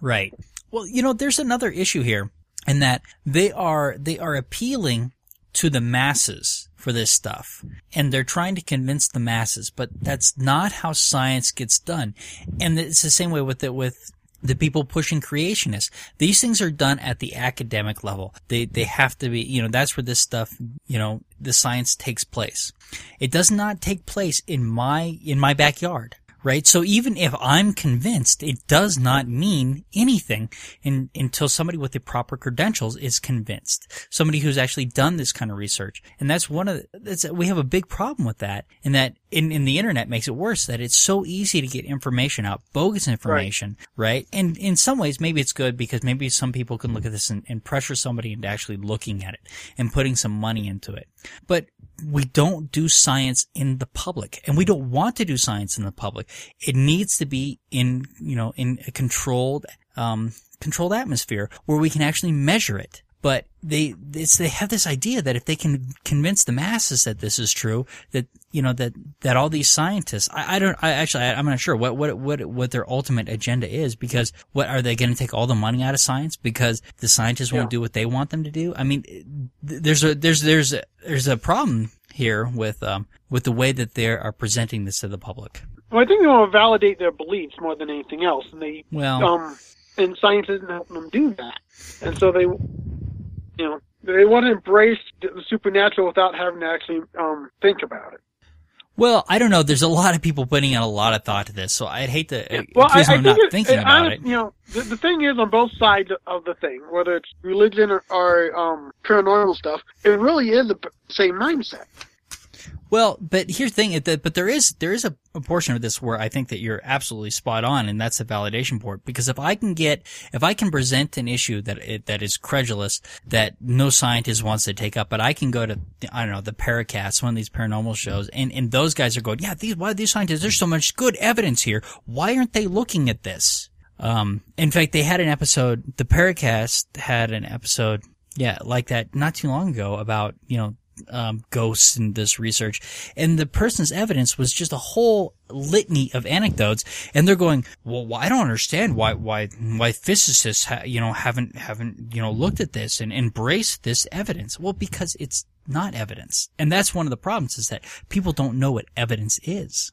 Right. Well, you know, there's another issue here in that they are, they are appealing to the masses for this stuff. And they're trying to convince the masses, but that's not how science gets done. And it's the same way with it with the people pushing creationists. These things are done at the academic level. They, they have to be, you know, that's where this stuff, you know, the science takes place. It does not take place in my, in my backyard right? So even if I'm convinced, it does not mean anything in, until somebody with the proper credentials is convinced. Somebody who's actually done this kind of research. And that's one of the, that's, we have a big problem with that. And that in, in the internet makes it worse that it's so easy to get information out, bogus information, right? And in some ways, maybe it's good because maybe some people can look at this and, and pressure somebody into actually looking at it and putting some money into it. But we don't do science in the public and we don't want to do science in the public. It needs to be in, you know, in a controlled, um, controlled atmosphere where we can actually measure it. But they, it's, they have this idea that if they can convince the masses that this is true, that, you know, that, that all these scientists, I, I don't, I actually, I, I'm not sure what, what, what, what their ultimate agenda is because what, are they going to take all the money out of science because the scientists won't do what they want them to do? I mean, there's a, there's, there's, a, there's a problem here with, um, with the way that they are presenting this to the public. Well, I think they want to validate their beliefs more than anything else, and they Well, um and science isn't helping them do that, and so they you know they want to embrace the supernatural without having to actually um think about it. well, I don't know. There's a lot of people putting in a lot of thought to this, so I'd hate to uh, Well, I, accuse I them of not it, thinking it, about honest- it. You know, the, the thing is on both sides of the thing, whether it's religion or, or um, paranormal stuff, it really is the same mindset. Well, but here's the thing, but there is, there is a, a portion of this where I think that you're absolutely spot on, and that's the validation part. Because if I can get, if I can present an issue that it, that is credulous, that no scientist wants to take up, but I can go to, I don't know, the Paracast, one of these paranormal shows, and, and those guys are going, yeah, these, why these scientists, there's so much good evidence here. Why aren't they looking at this? Um, in fact, they had an episode, the Paracast had an episode, yeah, like that not too long ago about, you know, um, ghosts and this research, and the person's evidence was just a whole litany of anecdotes, and they're going, "Well, I don't understand why why why physicists ha- you know haven't haven't you know looked at this and embraced this evidence." Well, because it's not evidence, and that's one of the problems is that people don't know what evidence is.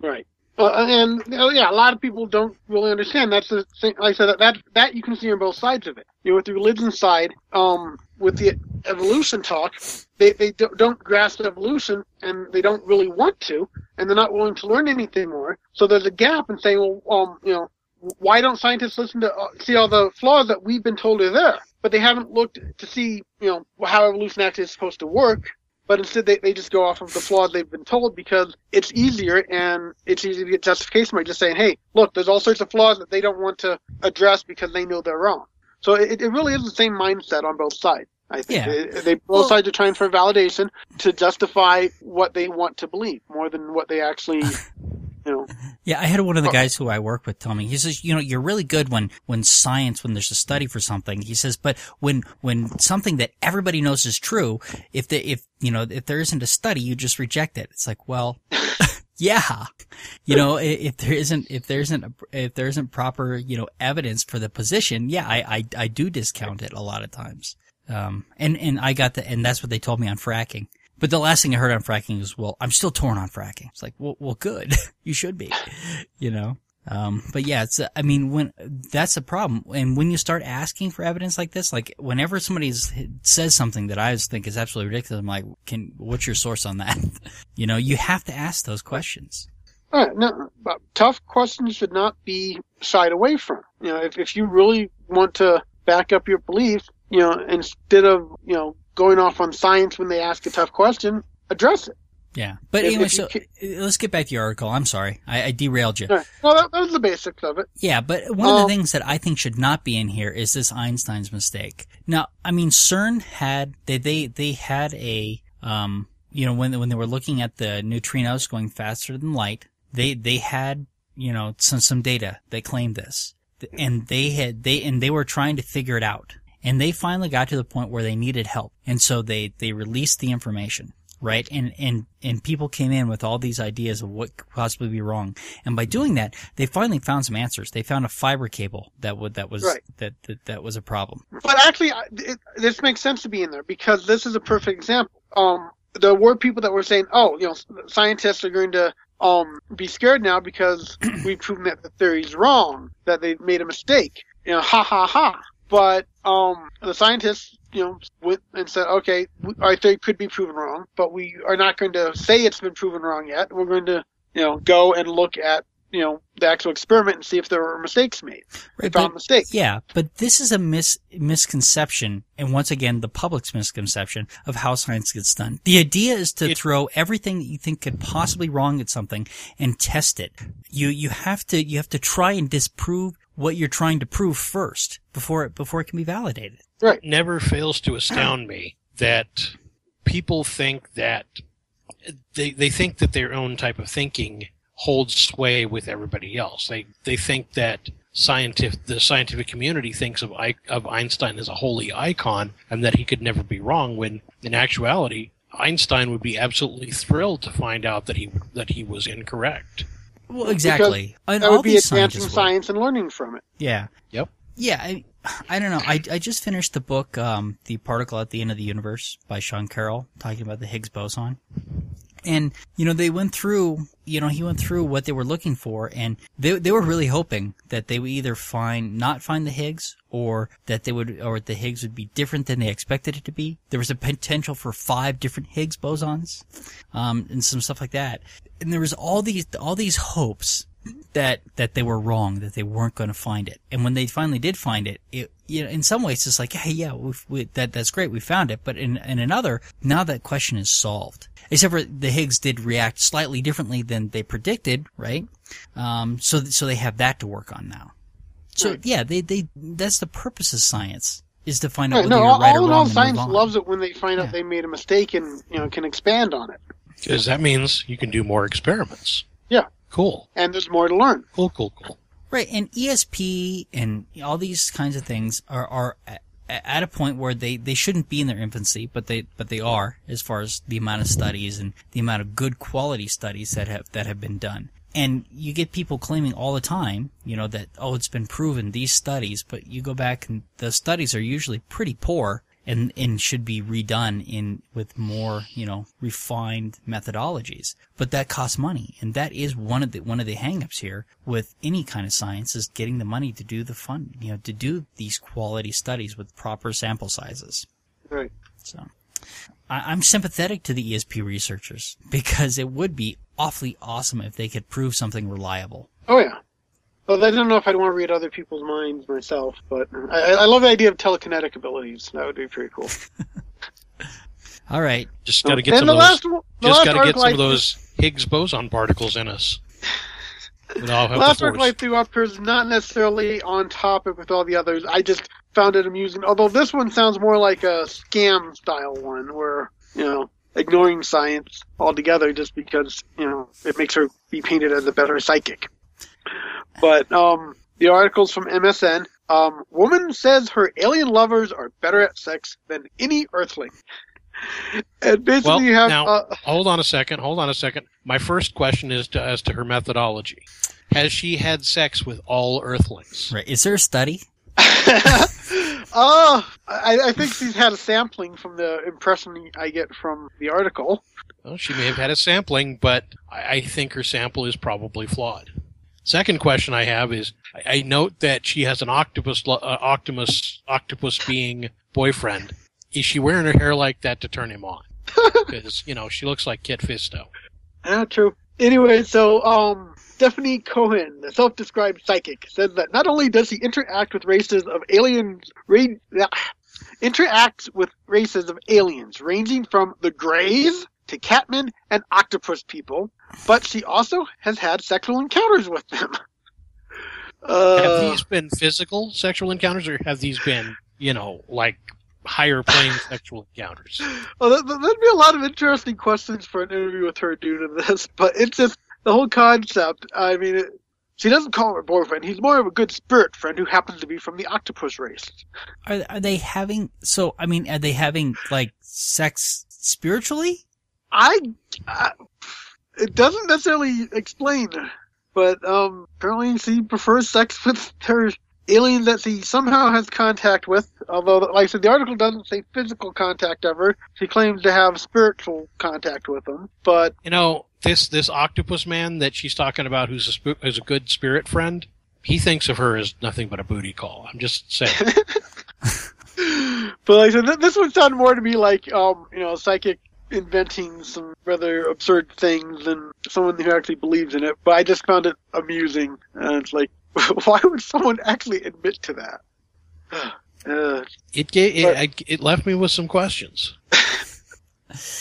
Right. Uh, and uh, yeah, a lot of people don't really understand. That's the thing. Like I said, that, that that you can see on both sides of it. You know, with the religion side, um, with the evolution talk, they they don't, don't grasp evolution, and they don't really want to, and they're not willing to learn anything more. So there's a gap in saying, well, um, you know, why don't scientists listen to uh, see all the flaws that we've been told are there? But they haven't looked to see, you know, how evolution actually is supposed to work but instead they, they just go off of the flaws they've been told because it's easier and it's easy to get justification by just saying, hey, look, there's all sorts of flaws that they don't want to address because they know they're wrong. So it, it really is the same mindset on both sides. I think Yeah. they, they both Well- sides are trying for validation to justify what they want to believe more than what they actually, know. Yeah, I had one of the guys who I work with tell me, he says, you know, you're really good when, when science, when there's a study for something, he says, but when, when something that everybody knows is true, if the, if, you know, if there isn't a study, you just reject it. It's like, well, yeah, you know, if there isn't, if there isn't, a, if there isn't proper, you know, evidence for the position, yeah, I, I, I do discount it a lot of times. Um, and, and I got the, and that's what they told me on fracking. But the last thing I heard on fracking was, well, I'm still torn on fracking. It's like, well, well, good. you should be, you know? Um, but yeah, it's, uh, I mean, when, that's a problem. And when you start asking for evidence like this, like whenever somebody says something that I just think is absolutely ridiculous, I'm like, can, what's your source on that? you know, you have to ask those questions. Right, no, tough questions should not be shied away from. You know, if, if you really want to back up your belief, you know, instead of, you know, going off on science when they ask a tough question, address it. Yeah. But If- anyway, if so uh, let's get back to your article. I'm sorry. I, I derailed you. Right. Well, that, that was the basics of it. Yeah, but one of the Um, things that I think should not be in here is this Einstein's mistake. Now, I mean, CERN had they they they had a um you know when when they were looking at the neutrinos going faster than light, they they had you know some some data that claimed this, and they had they and they were trying to figure it out, and they finally got to the point where they needed help, and so they they released the information. Right, and and and people came in with all these ideas of what could possibly be wrong, and by doing that, they finally found some answers. They found a fiber cable that would that was Right. that, that that was a problem. But actually, it, this makes sense to be in there because this is a perfect example. Um, there were people that were saying, "Oh, you know, scientists are going to um be scared now because we've proven that the theory's wrong, that they've made a mistake." You know, ha ha ha. But um, the scientists, you know, went and said, "Okay, our theory could be proven wrong, but we are not going to say it's been proven wrong yet. We're going to, you know, go and look at." You know the actual experiment and see if there were mistakes made. Right, found but- mistakes. Yeah, but this is a mis- misconception, and once again, the public's misconception of how science gets done. The idea is to It- throw everything that you think could possibly wrong at something and test it. You you have to you have to try and disprove what you're trying to prove first before it before it can be validated. It never fails to astound me that people think that they they think that their own type of thinking holds sway with everybody else. They they think that scientific the scientific community thinks of of Einstein as a holy icon and that he could never be wrong. When in actuality, Einstein would be absolutely thrilled to find out that he that he was incorrect. Well, exactly. And That all would be these advancing scientists science and learning from it. Yeah. Yep. Yeah, I, I don't know. I, I just finished the book, um, The Particle at the End of the Universe by Sean Carroll, talking about the Higgs boson. And, you know, they went through, you know, he went through what they were looking for and they, they were really hoping that they would either find, not find the Higgs or that they would, or the Higgs would be different than they expected it to be. There was a potential for five different Higgs bosons, um, and some stuff like that. And there was all these, all these hopes that that they were wrong, that they weren't going to find it. And when they finally did find it, it you know, in some ways it's like, hey, yeah, we've, we, that that's great, we found it. But in in another, now that question is solved. Except for the Higgs did react slightly differently than they predicted, right? Um, so so they have that to work on now. So yeah, they they that's the purpose of science is to find out Right, whether no, you're all, right or all in wrong. all, science loves it when they find Yeah. out they made a mistake and you know can expand on it. Because that means you can do more experiments. Yeah. Cool. And there's more to learn. Cool, cool, cool. Right, and ESP and all these kinds of things are are at a point where they, they shouldn't be in their infancy, but they but they are as far as the amount of studies and the amount of good quality studies that have that have been done. And you get people claiming all the time, you know, that oh it's been proven these studies, but you go back and the studies are usually pretty poor and and should be redone in with more you know refined methodologies but that costs money and that is one of the one of the hangups here with any kind of science is getting the money to do the fun you know to do these quality studies with proper sample sizes right. so I, I'm sympathetic to the ESP researchers because it would be awfully awesome if they could prove something reliable Oh yeah. Well, I don't know if I'd want to read other people's minds myself, but I, I love the idea of telekinetic abilities. That would be pretty cool. all right Just got to get and some the of those. last, one- the Just last got to get some I- of those Higgs boson particles in us. It all The help last the article I threw up here is not necessarily on topic with all the others. I just found it amusing. Although this one sounds more like a scam style one, where you know ignoring science altogether just because you know it makes her be painted as a better psychic. But um, the article's from MSN. Um, woman says her alien lovers are better at sex than any Earthling. And basically, Well, you have now, uh, hold on a second. Hold on a second. My first question is to, as to her methodology. Has she had sex with all Earthlings? right is there a study Oh, I, I think she's had a sampling from the impression I get from the article. Well, she may have had a sampling, but I, I think her sample is probably flawed. Second question I have is: I, note that she has an octopus, uh, octopus, octopus being boyfriend. Is she wearing her hair like that to turn him on? Because you know she looks like Kit Fisto. Ah, true. Anyway, so um, Stephanie Cohen, the self-described psychic, says that not only does he interact with races of aliens, ra- interacts with races of aliens ranging from the Greys to Catmen and octopus people, but she also has had sexual encounters with them. Uh, have these been physical sexual encounters, or have these been, you know, like higher plane sexual encounters? Well, that, that- that'd be a lot of interesting questions for an interview with her due to this, but it's just the whole concept. I mean, it, she doesn't call him her boyfriend. He's more of a good spirit friend who happens to be from the octopus race. are are they having so i mean are they having like sex spiritually I, I it doesn't necessarily explain, but um, apparently she prefers sex with her alien that she somehow has contact with. Although, like I said, the article doesn't say physical contact ever. She claims to have spiritual contact with them, but You know, this this octopus man that she's talking about, who's a sp- who's a good spirit friend, he thinks of her as nothing but a booty call. I'm just saying. but like I said, th- this one sounded more to me like, um, you know, psychic inventing some rather absurd things than someone who actually believes in it. But I just found it amusing. And it's like, why would someone actually admit to that? Uh, It gave, it, But- I, it left me with some questions.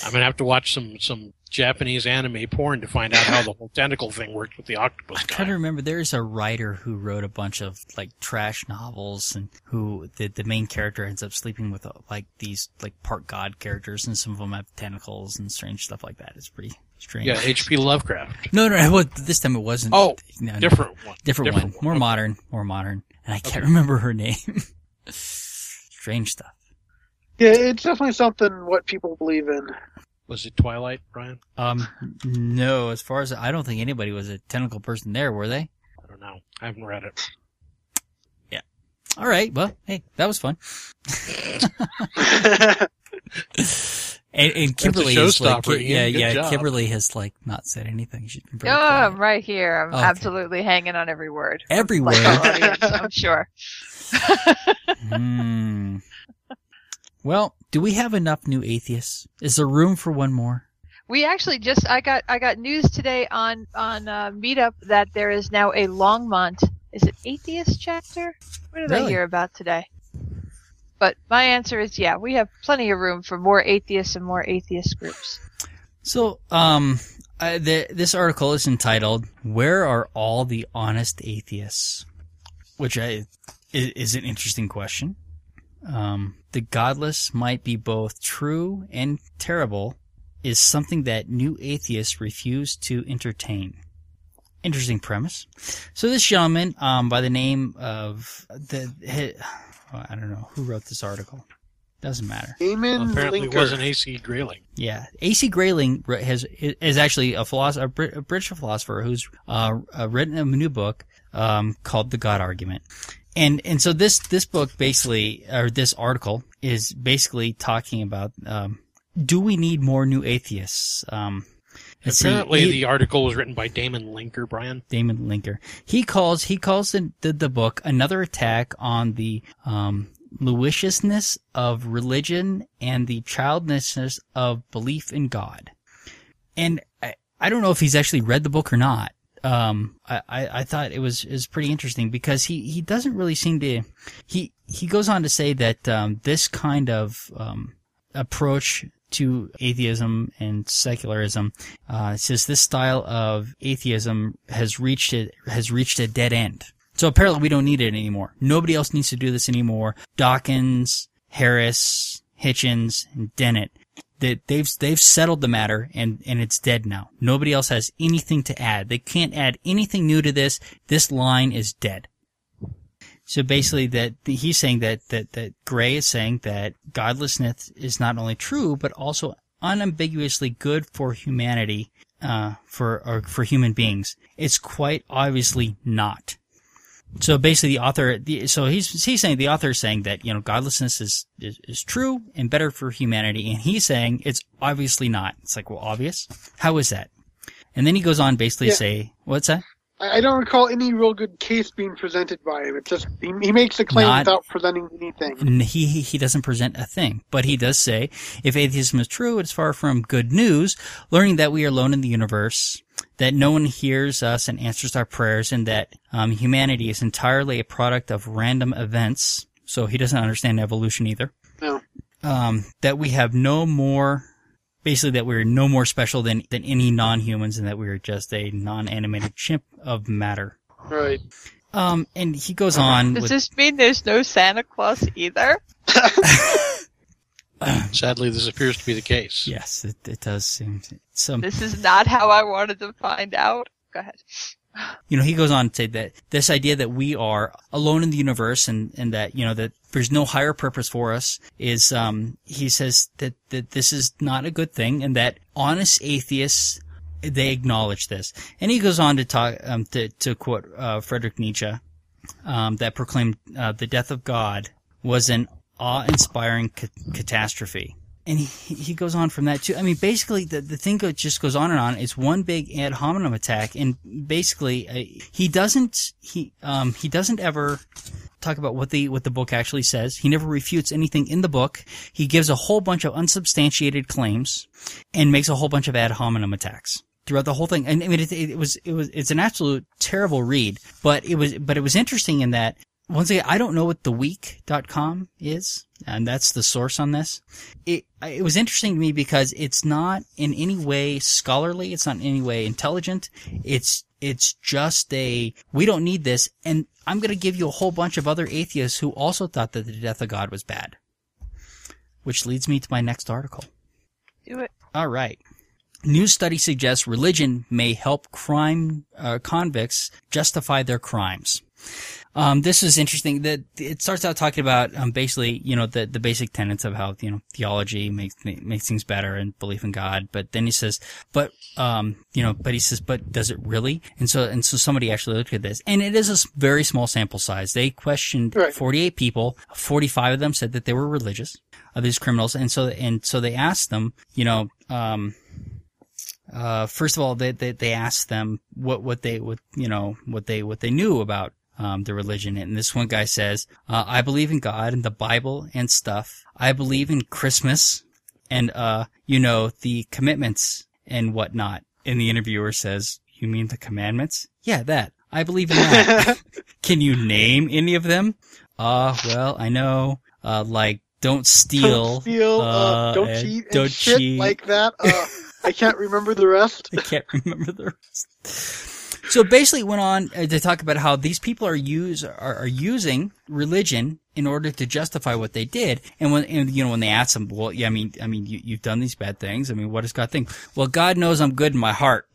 I'm gonna have to watch some some Japanese anime porn to find out how the whole tentacle thing worked with the octopus I'm trying to remember. There's a writer who wrote a bunch of like trash novels, and who the the main character ends up sleeping with like these like part god characters, and some of them have tentacles and strange stuff like that. It's pretty strange. Yeah, H.P. Lovecraft. No, no, no. Well, this time it wasn't. Oh, no, no. Different one. different, one, more Okay. modern, more modern, and I can't Okay. remember her name. strange stuff. yeah, it's definitely something what people believe in. Was it Twilight, Brian? Um, no, as far as I don't think anybody was a tentacle person there, were they? I don't know. I haven't read it. Yeah. All right. Well, hey, that was fun. And, and Kimberly is like, showstopper, yeah, Ian. Good yeah. job. Kimberly has like not said anything. She's been Oh, quiet. I'm right here. I'm Okay. absolutely hanging on every word. Every word. our audience, I'm sure. Hmm. Well, do we have enough new atheists? Is there room for one more? We actually just I got I got news today on on uh, Meetup that there is now a Longmont is it atheist chapter? What did I hear about today? But my answer is yeah, we have plenty of room for more atheists and more atheist groups. So, um, uh, the, this article is entitled "Where Are All the Honest Atheists?" which I is, is an interesting question. Um, the godless might be both true and terrible is something that new atheists refuse to entertain. interesting premise. So this gentleman, um, by the name of the, hi- well, I don't know who wrote this article. Doesn't matter. Damon Apparently, it wasn't A.C. Grayling. Yeah, A.C. Grayling has is actually a philosopher, a, Brit- a British philosopher who's uh, uh, written a new book um, called The God Argument, and and so this this book basically or this article is basically talking about um, do we need more new atheists? Um, let's see, Apparently, he- the article was written by Damon Linker, Brian. Damon Linker. He calls he calls the the, the book another attack on the um, of religion and the childishness of belief in God. And I, I don't know if he's actually read the book or not. Um, I, I, thought it was is pretty interesting because he, he doesn't really seem to he he goes on to say that um, this kind of um, approach to atheism and secularism uh, says this style of atheism has reached it has reached a dead end. So apparently we don't need it anymore. Nobody else needs to do this anymore. Dawkins, Harris, Hitchens, and Dennett. They, they've they've settled the matter and and it's dead now. Nobody else has anything to add. They can't add anything new to this. This line is dead. So basically, that he's saying that that that Gray is saying that godlessness is not only true but also unambiguously good for humanity, uh, for or for human beings. It's quite obviously not. So basically, the author, the, so he's he's saying the author is saying that you know godlessness is, is is true and better for humanity, and he's saying it's obviously not. It's like, well, obvious. How is that? And then he goes on basically Yeah. to say, what's that? I don't recall any real good case being presented by him. It just he, he makes a claim Not- without presenting anything. He, he he doesn't present a thing, but he does say if atheism is true, it's far from good news. Learning that we are alone in the universe, that no one hears us and answers our prayers, and that um, humanity is entirely a product of random events. So he doesn't understand evolution either. No. Um, that we have no more, basically that we're no more special than than any non-humans, and that we're just a non-animated chimp of matter. Right. Um, and he goes on Does with this mean there's no Santa Claus either? Sadly, this appears to be the case. yes, it, it does seem some. This is not how I wanted to find out. Go ahead. you know, he goes on to say that this idea that we are alone in the universe and, and that, you know, that there's no higher purpose for us is, um, he says that, that this is not a good thing and that honest atheists, they acknowledge this. And he goes on to talk, um, to, to quote, uh, Friedrich Nietzsche, um, that proclaimed, uh, the death of God was an awe-inspiring ca- catastrophe. And he, he goes on from that too. I mean, basically, the, the thing just goes on and on. It's one big ad hominem attack, and basically, uh, he doesn't he um he doesn't ever talk about what the what the book actually says. He never refutes anything in the book. He gives a whole bunch of unsubstantiated claims, and makes a whole bunch of ad hominem attacks throughout the whole thing. And I mean, it, it was it was it's an absolute terrible read, but it was but it was interesting in that once again, I don't know what theweek.com is, and that's the source on this. It, it was interesting to me because it's not in any way scholarly. It's not in any way intelligent. It's, it's just a, we don't need this. And I'm going to give you a whole bunch of other atheists who also thought that the death of God was bad. Which leads me to my next article. Do it. All right. New study suggests religion may help crime uh, convicts justify their crimes. Um, this is interesting. That it starts out talking about um, basically, you know, the the basic tenets of how you know theology makes makes things better and belief in God. But then he says, but um, you know, but he says, but does it really? And so and so somebody actually looked at this, and it is a very small sample size. They questioned Right. 48 people. 45 of them said that they were religious of these criminals, and so and so they asked them, you know, um, uh, first of all, they, they, they asked them what, what they, what, you know, what they, what they knew about, um, the religion. And this one guy says, uh, I believe in God and the Bible and stuff. I believe in Christmas and, uh, you know, the commitments and whatnot. And the interviewer says, you mean the commandments? Yeah, that. I believe in that. Can you name any of them? Uh, well, I know, uh, like, don't steal. Don't steal. Uh, uh, don't cheat. Don't shit cheat. like that. Uh, I can't remember the rest. I can't remember the rest. So basically, it went on uh, to talk about how these people are use are, are using religion in order to justify what they did. And when and, you know when they ask them, well, yeah, I mean, I mean, you, you've done these bad things. I mean, what does God think? Well, God knows I'm good in my heart.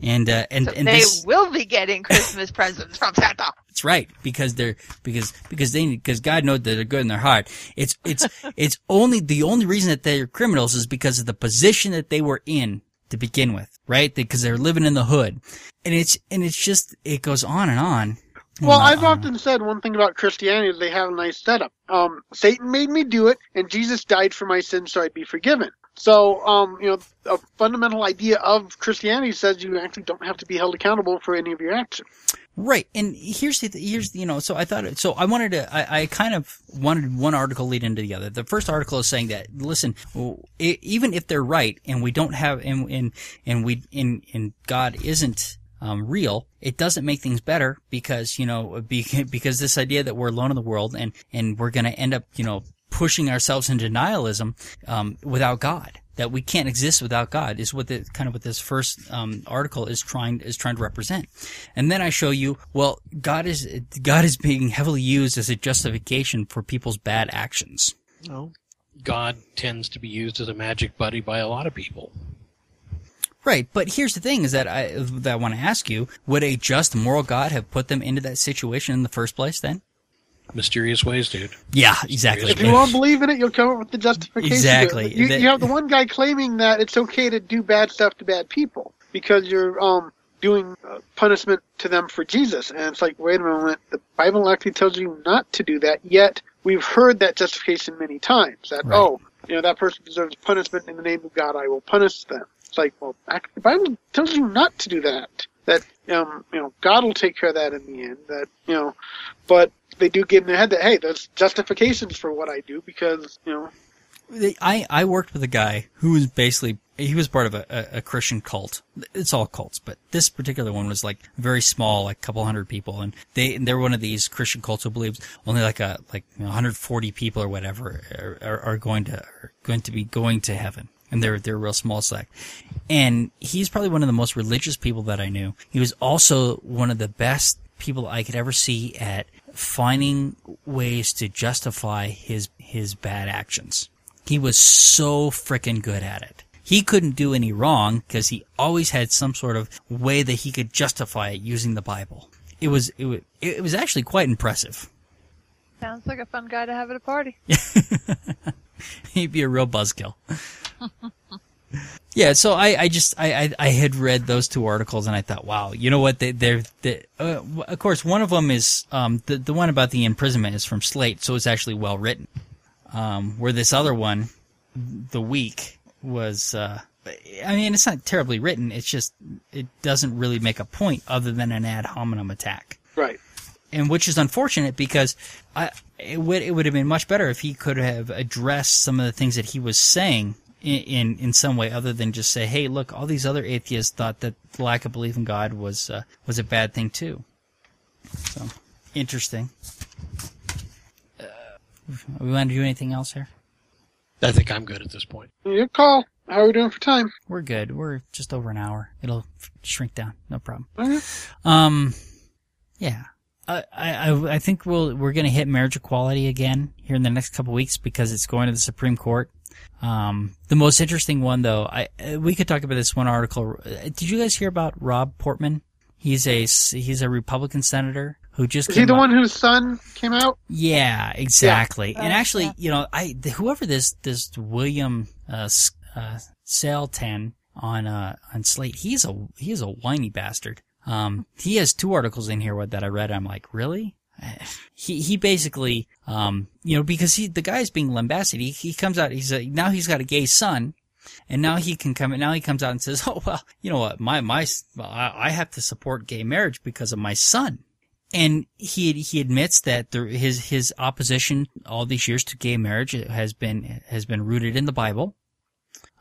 And uh, and So and they this will be getting Christmas presents from Santa. that's right because they're because because they because God knows that they're good in their heart. It's it's it's only the only reason that they're criminals is because of the position that they were in to begin with, right? Because they're living in the hood, and it's and it's just it goes on and on. Well, not I've on on. often said one thing about Christianity is they have a nice setup. Um, Satan made me do it, and Jesus died for my sins so I'd be forgiven. So, um, you know, a fundamental idea of Christianity says you actually don't have to be held accountable for any of your actions. Right, and here's the here's the, you know. So I thought so. I wanted to. I, I kind of wanted one article lead into the other. The first article is saying that listen, even if they're right, and we don't have and and and we and and God isn't um, real, it doesn't make things better because you know be, because this idea that we're alone in the world and and we're going to end up you know pushing ourselves into nihilism um, without God. That we can't exist without God is what the kind of what this first um, article is trying is trying to represent, and then I show you well God is God is being heavily used as a justification for people's bad actions. No. God tends to be used as a magic buddy by a lot of people. Right, but here's the thing: is that I that I want to ask you: Would a just moral God have put them into that situation in the first place? Then, Mysterious ways, dude. yeah, exactly. If you won't believe in it, you'll come up with the justification. Exactly. You, That- you have the one guy claiming that it's okay to do bad stuff to bad people because you're um, doing uh, punishment to them for Jesus. And it's like, wait a moment, the Bible actually tells you not to do that. Yet we've heard that justification many times. That Right. oh, you know that person deserves punishment in the name of God. I will punish them. It's like, well, actually, the Bible tells you not to do that. That um, you know, God will take care of that in the end. That you know, but they do get in their head that hey, there's justifications for what I do because you know I, I worked with a guy who was basically he was part of a, a, a Christian cult. It's all cults, but this particular one was like very small, like a couple hundred people, and they and they're one of these Christian cults who believes only like a like you know, 140 people or whatever are, are, are going to are going to be going to heaven, and they're they're a real small sect. And he's probably one of the most religious people that I knew. He was also one of the best people I could ever see at finding ways to justify his his bad actions. He was so frickin' good at it. He couldn't do any wrong because he always had some sort of way that he could justify it using the Bible. It was it was it was actually quite impressive. Sounds like a fun guy to have at a party. He'd be a real buzzkill. yeah, so I, I just I, I I had read those two articles and I thought, wow, you know what? They they're, they uh, of course one of them is um the the one about the imprisonment is from Slate, so it's actually well written. Um, where this other one, the week was. uh I mean, it's not terribly written. It's just it doesn't really make a point other than an ad hominem attack right. and which is unfortunate because I it would it would have been much better if he could have addressed some of the things that he was saying in in, in some way other than just say, "Hey, look, all these other atheists thought that the lack of belief in God was uh, was a bad thing too." So interesting. Uh, we want to do anything else here? I think I'm good at this point. Your call. How are we doing for time? We're good. We're just over an hour. It'll shrink down. No problem. Okay. Um, yeah. I, I, I think we'll, we're going to hit marriage equality again here in the next couple weeks because it's going to the Supreme Court. Um, the most interesting one though, I, uh, we could talk about this one article. Uh, Did you guys hear about Rob Portman? He's a, s- he's a Republican senator who just Is he came the out- one whose son came out? yeah, exactly. And Uh, actually, yeah. you know, I the, whoever this this William uh, S- uh Saletan on uh on Slate, he's a he's a whiny bastard. Um, he has two articles in here that I read. I'm like, really? He he basically um you know because he the guy's being lambasted. He he comes out. He's a, now he's got a gay son. And now he can come. Now he comes out and says, "Oh well, you know what? My my, I, I have to support gay marriage because of my son." and he he admits that there, his his opposition all these years to gay marriage has been has been rooted in the Bible.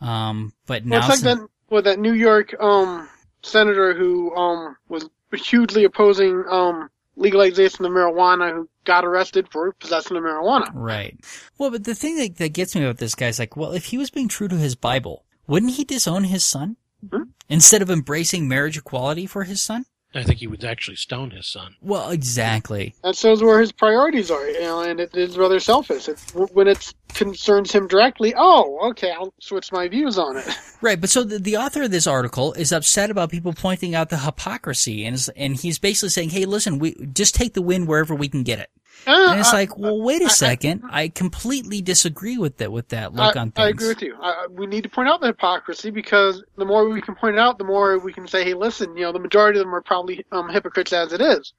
Um, but Well, now it's like that. Well, that New York um senator who um was hugely opposing um legalization of marijuana, who got arrested for possession of marijuana. right. Well, but the thing that, that gets me about this guy is like, well, if he was being true to his Bible, wouldn't he disown his son Hmm? instead of embracing marriage equality for his son? I think he would actually stone his son. Well, exactly. That shows where his priorities are, you know, and it is rather selfish. It's, when it concerns him directly, oh, okay, I'll switch my views on it. Right, but so the, the author of this article is upset about people pointing out the hypocrisy, and is, and he's basically saying, "Hey, listen, we just take the win wherever we can get it." Uh, And it's I- like, well, wait a second, I completely disagree with that with that look I, on things. I agree with you. I, we need to point out the hypocrisy because the more we can point it out, the more we can say, "Hey, listen, you know, the majority of them are probably um, hypocrites as it is."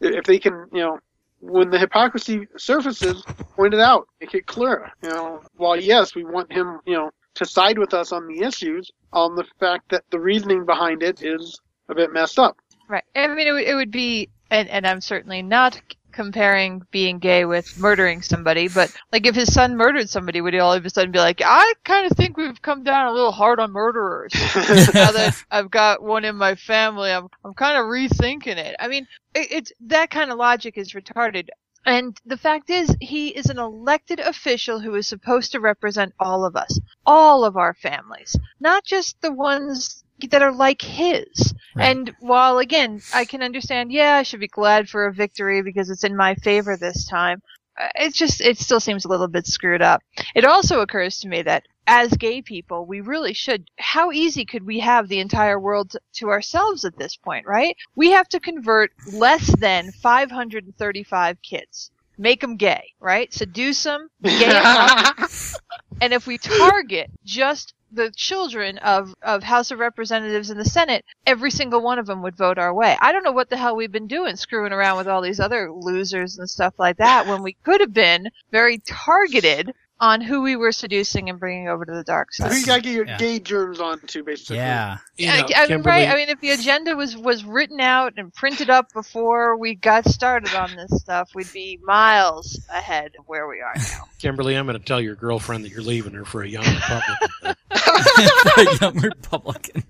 If they can, you know, when the hypocrisy surfaces, point it out, make it clear. You know, while yes, we want him, you know, to side with us on the issues, on the fact that the reasoning behind it is a bit messed up. Right. I mean, it would, it would be, and, and I'm certainly not comparing being gay with murdering somebody, but like if his son murdered somebody, would he all of a sudden be like, I kind of think we've come down a little hard on murderers. now that I've got one in my family, I'm, I'm kind of rethinking it. I mean, it, it's, that kind of logic is retarded. And the fact is, he is an elected official who is supposed to represent all of us, all of our families, not just the ones that are like his. Right. And while again, I can understand, yeah, I should be glad for a victory because it's in my favor this time. uh, It's just, it still seems a little bit screwed up. It also occurs to me that as gay people, we really should, how easy could we have the entire world to, ourselves at this point, right? We have to convert less than 535 kids. Make them gay, right? Seduce them, gay 'em up, and if we target just the children of, of House of Representatives and the Senate, every single one of them would vote our way. I don't know what the hell we've been doing, screwing around with all these other losers and stuff like that, when we could have been very targeted on who we were seducing and bringing over to the dark Who side. you gotta get your Yeah. gay germs onto, basically. yeah, You Yeah, know, I mean, right? I mean, if the agenda was was written out and printed up before we got started on this stuff, we'd be miles ahead of where we are now. Kimberly, I'm going to tell your girlfriend that you're leaving her for a young Republican. for a young Republican.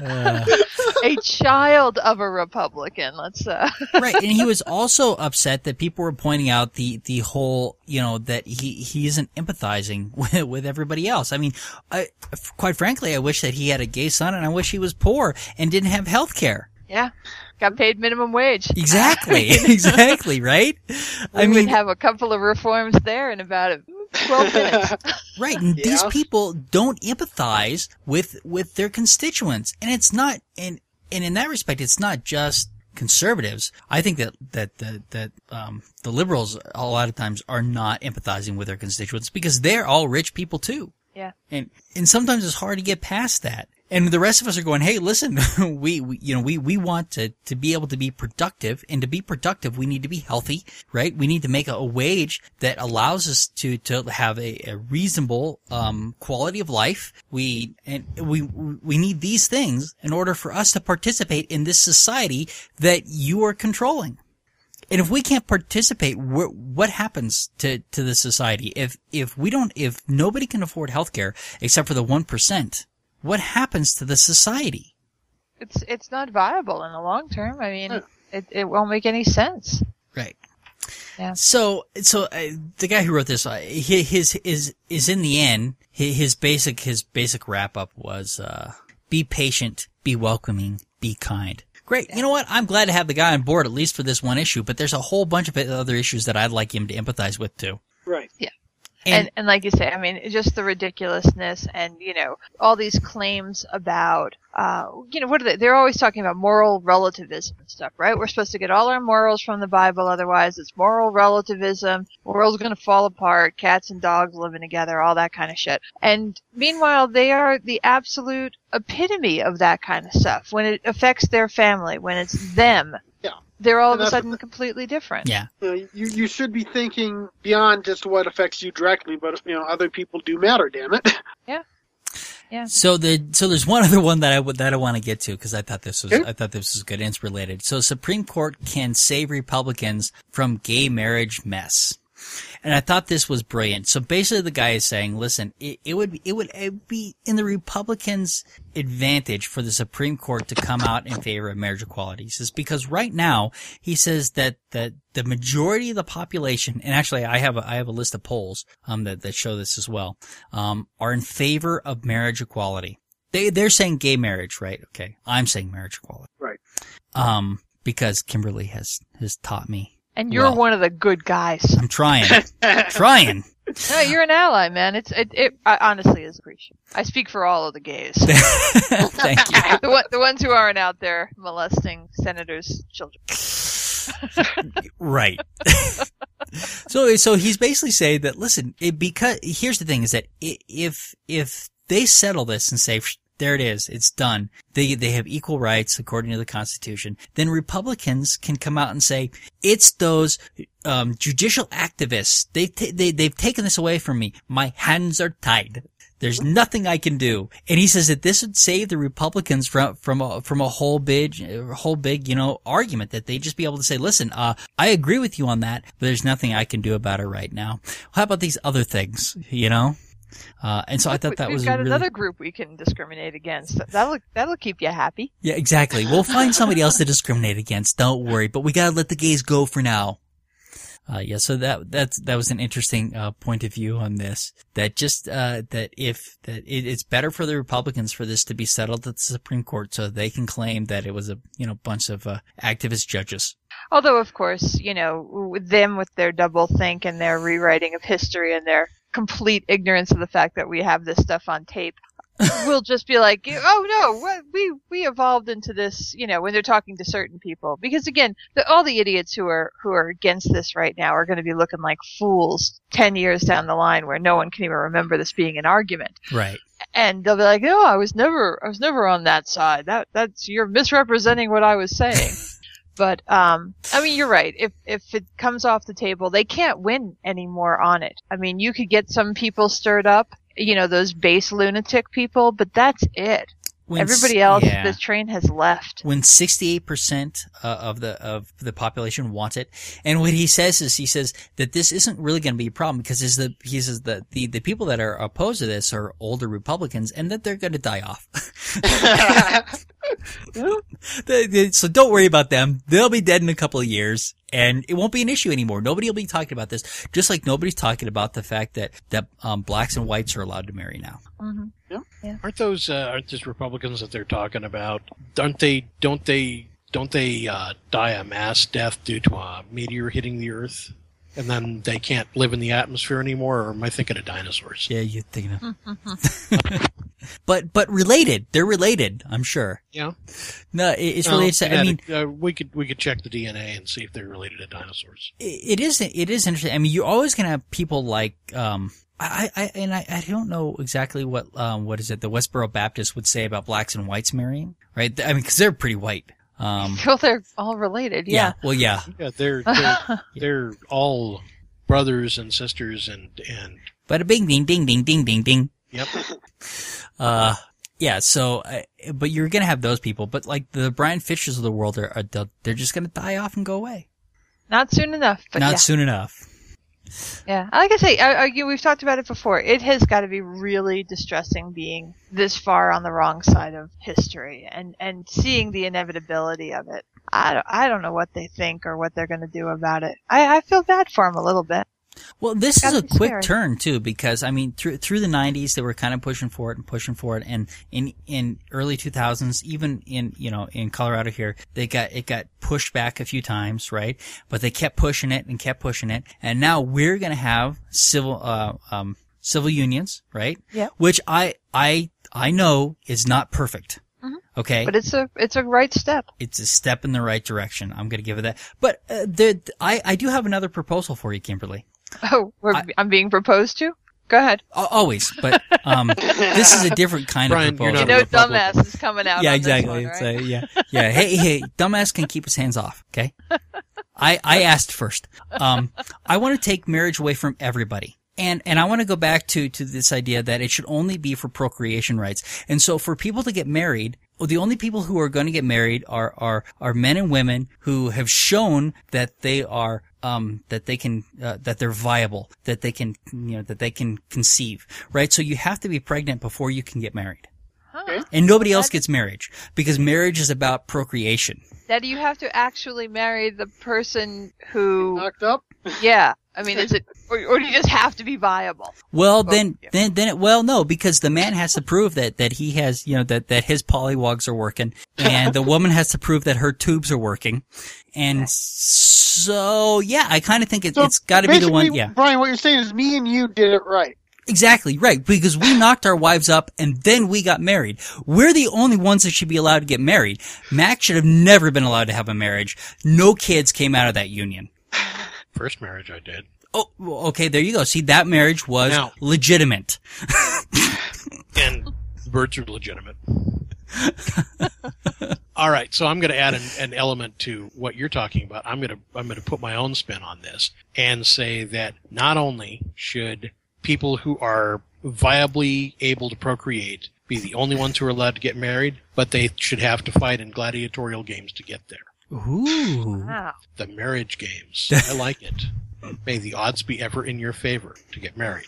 Uh, a child of a Republican. Let's uh, right, and he was also upset that people were pointing out the the whole, you know, that he he isn't empathizing with, with everybody else. I mean, I, quite frankly, I wish that he had a gay son, and I wish he was poor and didn't have health care. yeah, got paid minimum wage. Exactly, exactly, right? I we mean, would have a couple of reforms there in about a, twelve minutes. Right, and these people don't empathize with with their constituents, and it's not, and and in that respect, it's not just conservatives. I think that that that that um, the liberals a lot of times are not empathizing with their constituents because they're all rich people too, Yeah. and and sometimes it's hard to get past that. And the rest of us are going, hey, listen, we, we, you know, we, we want to, to be able to be productive and to be productive, we need to be healthy, right? We need to make a, a wage that allows us to, to have a, a reasonable, um, quality of life. We, and we, we need these things in order for us to participate in this society that you are controlling. And if we can't participate, wh- what happens to, to the society? If, if we don't, if nobody can afford healthcare except for the 1%, what happens to the society? It's it's not viable in the long term. I mean, it it won't make any sense. Right. Yeah. So, so uh, the guy who wrote this, uh, he- his is is in the end, his, his basic his basic wrap up was, uh, be patient, be welcoming, be kind. Great. You know what? I'm glad to have the guy on board at least for this one issue, but there's a whole bunch of other issues that I'd like him to empathize with too. Right. And, and like you say, I mean, just the ridiculousness and, you know, all these claims about, uh, you know, what are they? They're always talking about moral relativism and stuff, right? We're supposed to get all our morals from the Bible, otherwise it's moral relativism. The world's gonna fall apart, cats and dogs living together, all that kind of shit. And meanwhile, they are the absolute epitome of that kind of stuff. When it affects their family, when it's them. They're all of a that's the sudden completely different. Yeah. You, know, you you should be thinking beyond just what affects you directly, but you know other people do matter. Damn it. Yeah. Yeah. So the so there's one other one that I would that I want to get to because I thought this was Okay. I thought this was good and it's related. So Supreme Court can save Republicans from gay marriage mess. And I thought this was brilliant. So basically the guy is saying, listen, it, it would, it would be in the Republicans' advantage for the Supreme Court to come out in favor of marriage equality. He says, because right now, he says that, that the majority of the population, and actually I have a, I have a list of polls, um, that, that show this as well, um, are in favor of marriage equality. They, they're saying gay marriage, right? Okay. I'm saying marriage equality. Right. Um, because Kimberly has has taught me. And you're Well. one of the good guys. I'm trying, trying. No, you're an ally, man. It's it, it I honestly is appreciated. I speak for all of the gays, Thank you. the one, the ones who aren't out there molesting senators' children. Right. so so he's basically saying that listen, it, because here's the thing is that if if they settle this and say "Psh, there it is, it's done. They they have equal rights according to the Constitution. Then Republicans can come out and say it's those um, judicial activists. They ta- they they've taken this away from me. My hands are tied. There's nothing I can do. And he says that this would save the Republicans from, from a, from a whole big, whole big, you know, argument that they'd just be able to say, listen, uh, I agree with you on that, but there's nothing I can do about it right now. How about these other things, you know? Uh, and so I thought that We've was got really, another group we can discriminate against. That'll that'll keep you happy. yeah, exactly. We'll find somebody else to discriminate against. Don't worry, but we gotta let the gays go for now. Uh, yeah, so that, that's, that was an interesting, uh, point of view on this. That just, uh, that if, that it, it's better for the Republicans for this to be settled at the Supreme Court so they can claim that it was a, you know, bunch of, uh, activist judges. Although, of course, you know, with them with their double think and their rewriting of history and their complete ignorance of the fact that we have this stuff on tape, we'll just be like, oh no, we we evolved into this, you know, when they're talking to certain people. Because again, the, all the idiots who are who are against this right now are going to be looking like fools ten years down the line, where no one can even remember this being an argument Right. and they'll be like, "No, I was never, I was never on that side. That, that's you're misrepresenting what I was saying." but um, I mean, you're right. If if it comes off the table, they can't win anymore on it. I mean, you could get some people stirred up, you know, those base lunatic people, but that's it. When Everybody else, yeah. the train has left. when 68% uh, of the of the population want it. And what he says is he says that this isn't really going to be a problem because is the he says that the the people that are opposed to this are older republicans and that they're going to die off. So don't worry about them. They'll be dead in a couple of years and it won't be an issue anymore. Nobody will be talking about this. Just like nobody's talking about the fact that that um, blacks and whites are allowed to marry now hmm Aren't those uh, aren't those Republicans that they're talking about? Aren't they? Don't they? Don't they uh, die a mass death due to a meteor hitting the Earth, and then they can't live in the atmosphere anymore? Or am I thinking of dinosaurs? yeah you're thinking of but but related they're related i'm sure Yeah. no it- it's Well, related to, i mean uh, we could we could check the DNA and see if they're related to dinosaurs. it is it is interesting. I mean, you're always gonna have people like um I, I and I, I don't know exactly what um what is it the Westboro Baptist would say about blacks and whites marrying, right? I mean, because they're pretty white. Um, Well, they're all related. Yeah. Well, yeah, Yeah, they're they're, they're all brothers and sisters and and but a bing, ding, ding, ding, ding, ding, ding. Yep. Uh, yeah. So, uh, but you're gonna have those people, but like the Bryan Fischers of the world are, are they'll- they're just gonna die off and go away. Not soon enough. But Not yeah. soon enough. Yeah, like I say, I, I, we've talked about it before. It has got to be really distressing being this far on the wrong side of history and and seeing the inevitability of it. I don't, I don't know what they think or what they're going to do about it. I, I feel bad for them a little bit. Well, this is a quick scary. turn too, because I mean, through through the '90s, they were kind of pushing for it and pushing for it, and in in early 2000s, even in you know in Colorado here, they got it got pushed back a few times, right? But they kept pushing it and kept pushing it, and now we're gonna have civil uh, um, civil unions, right? Yeah. Which I I I know is not perfect. Mhm. Okay, But it's a it's a right step. it's a step in the right direction. I'm gonna give it that. But uh, there, I I do have another proposal for you, Kimberly. Oh, we're, I- I'm being proposed to. Go ahead. Always, but um, this is a different kind Brian, of you're proposal. You know, dumbass is coming out. yeah, on this exactly. one, right? a, yeah, yeah. Hey, hey, dumbass can keep his hands off. Okay. I I asked first. Um, I want to take marriage away from everybody. And, and I want to go back to, to this idea that it should only be for procreation rights. And so for people to get married, well, the only people who are going to get married are, are, are men and women who have shown that they are, um, that they can, uh, that they're viable, that they can, you know, that they can conceive, right? So you have to be pregnant before you can get married. Huh. And nobody else gets marriage because marriage is about procreation. That you have to actually marry the person who Knocked up. Yeah. I mean, is it, or, or do you just have to be viable? Well, then, yeah. then, then, it, well, no, because the man has to prove that, that he has, you know, that, that his polywogs are working and the woman has to prove that her tubes are working. And so, yeah, I kind of think it, So it's gotta be the one, yeah. Brian, what you're saying is me and you did it right. Exactly, right. Because we knocked our wives up and then we got married. We're the only ones that should be allowed to get married. Max should have never been allowed to have a marriage. No kids came out of that union. First marriage I did. Oh, well, okay, there you go. See, that marriage was Now- legitimate. and birds are legitimate. All right, so I'm going to add an, an element to what you're talking about. I'm going to I'm going to put my own spin on this and say that not only should people who are viably able to procreate be the only ones who are allowed to get married, but they should have to fight in gladiatorial games to get there. Ooh. Wow. The marriage games. I like it. May the odds be ever in your favor to get married.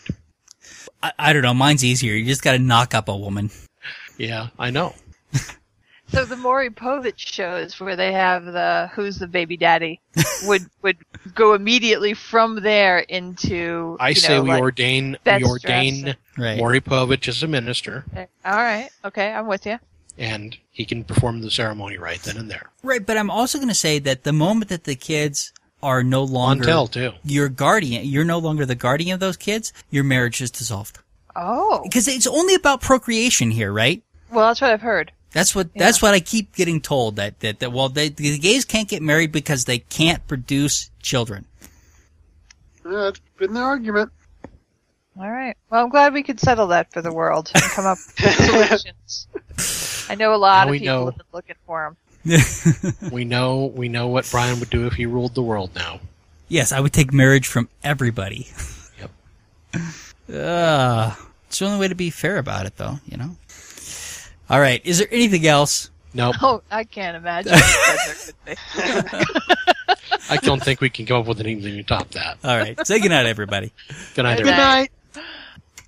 I, I don't know. Mine's easier. You just gotta knock up a woman. Yeah, I know. So the Maury Povich shows where they have the who's the baby daddy would would go immediately from there into. I you say know, we like, ordain we ordain dressed. Right. Maury Povich as a minister, All right. Okay, I'm with you. And he can perform the ceremony right then and there. Right, but I'm also gonna say that the moment that the kids are no longer tell too. your guardian, you're no longer the guardian of those kids, your marriage is dissolved. Oh, Because it's only about procreation here, right? well, that's what I've heard. That's what that's what I keep getting told that that, that well they, the gays can't get married because they can't produce children. Yeah, that's been the argument. All right. Well, I'm glad we could settle that for the world and come up with solutions. I know a lot Now of people know. have been looking for him. We know we know what Brian would do if he ruled the world now. yes, I would take marriage from everybody. Yep. Uh, it's the only way to be fair about it, though. You know. All right. Is there anything else? Nope. Oh, I can't imagine what there could be. I don't think we can come up with anything to top that. All right. Say goodnight, everybody. Good night, everybody. Good night.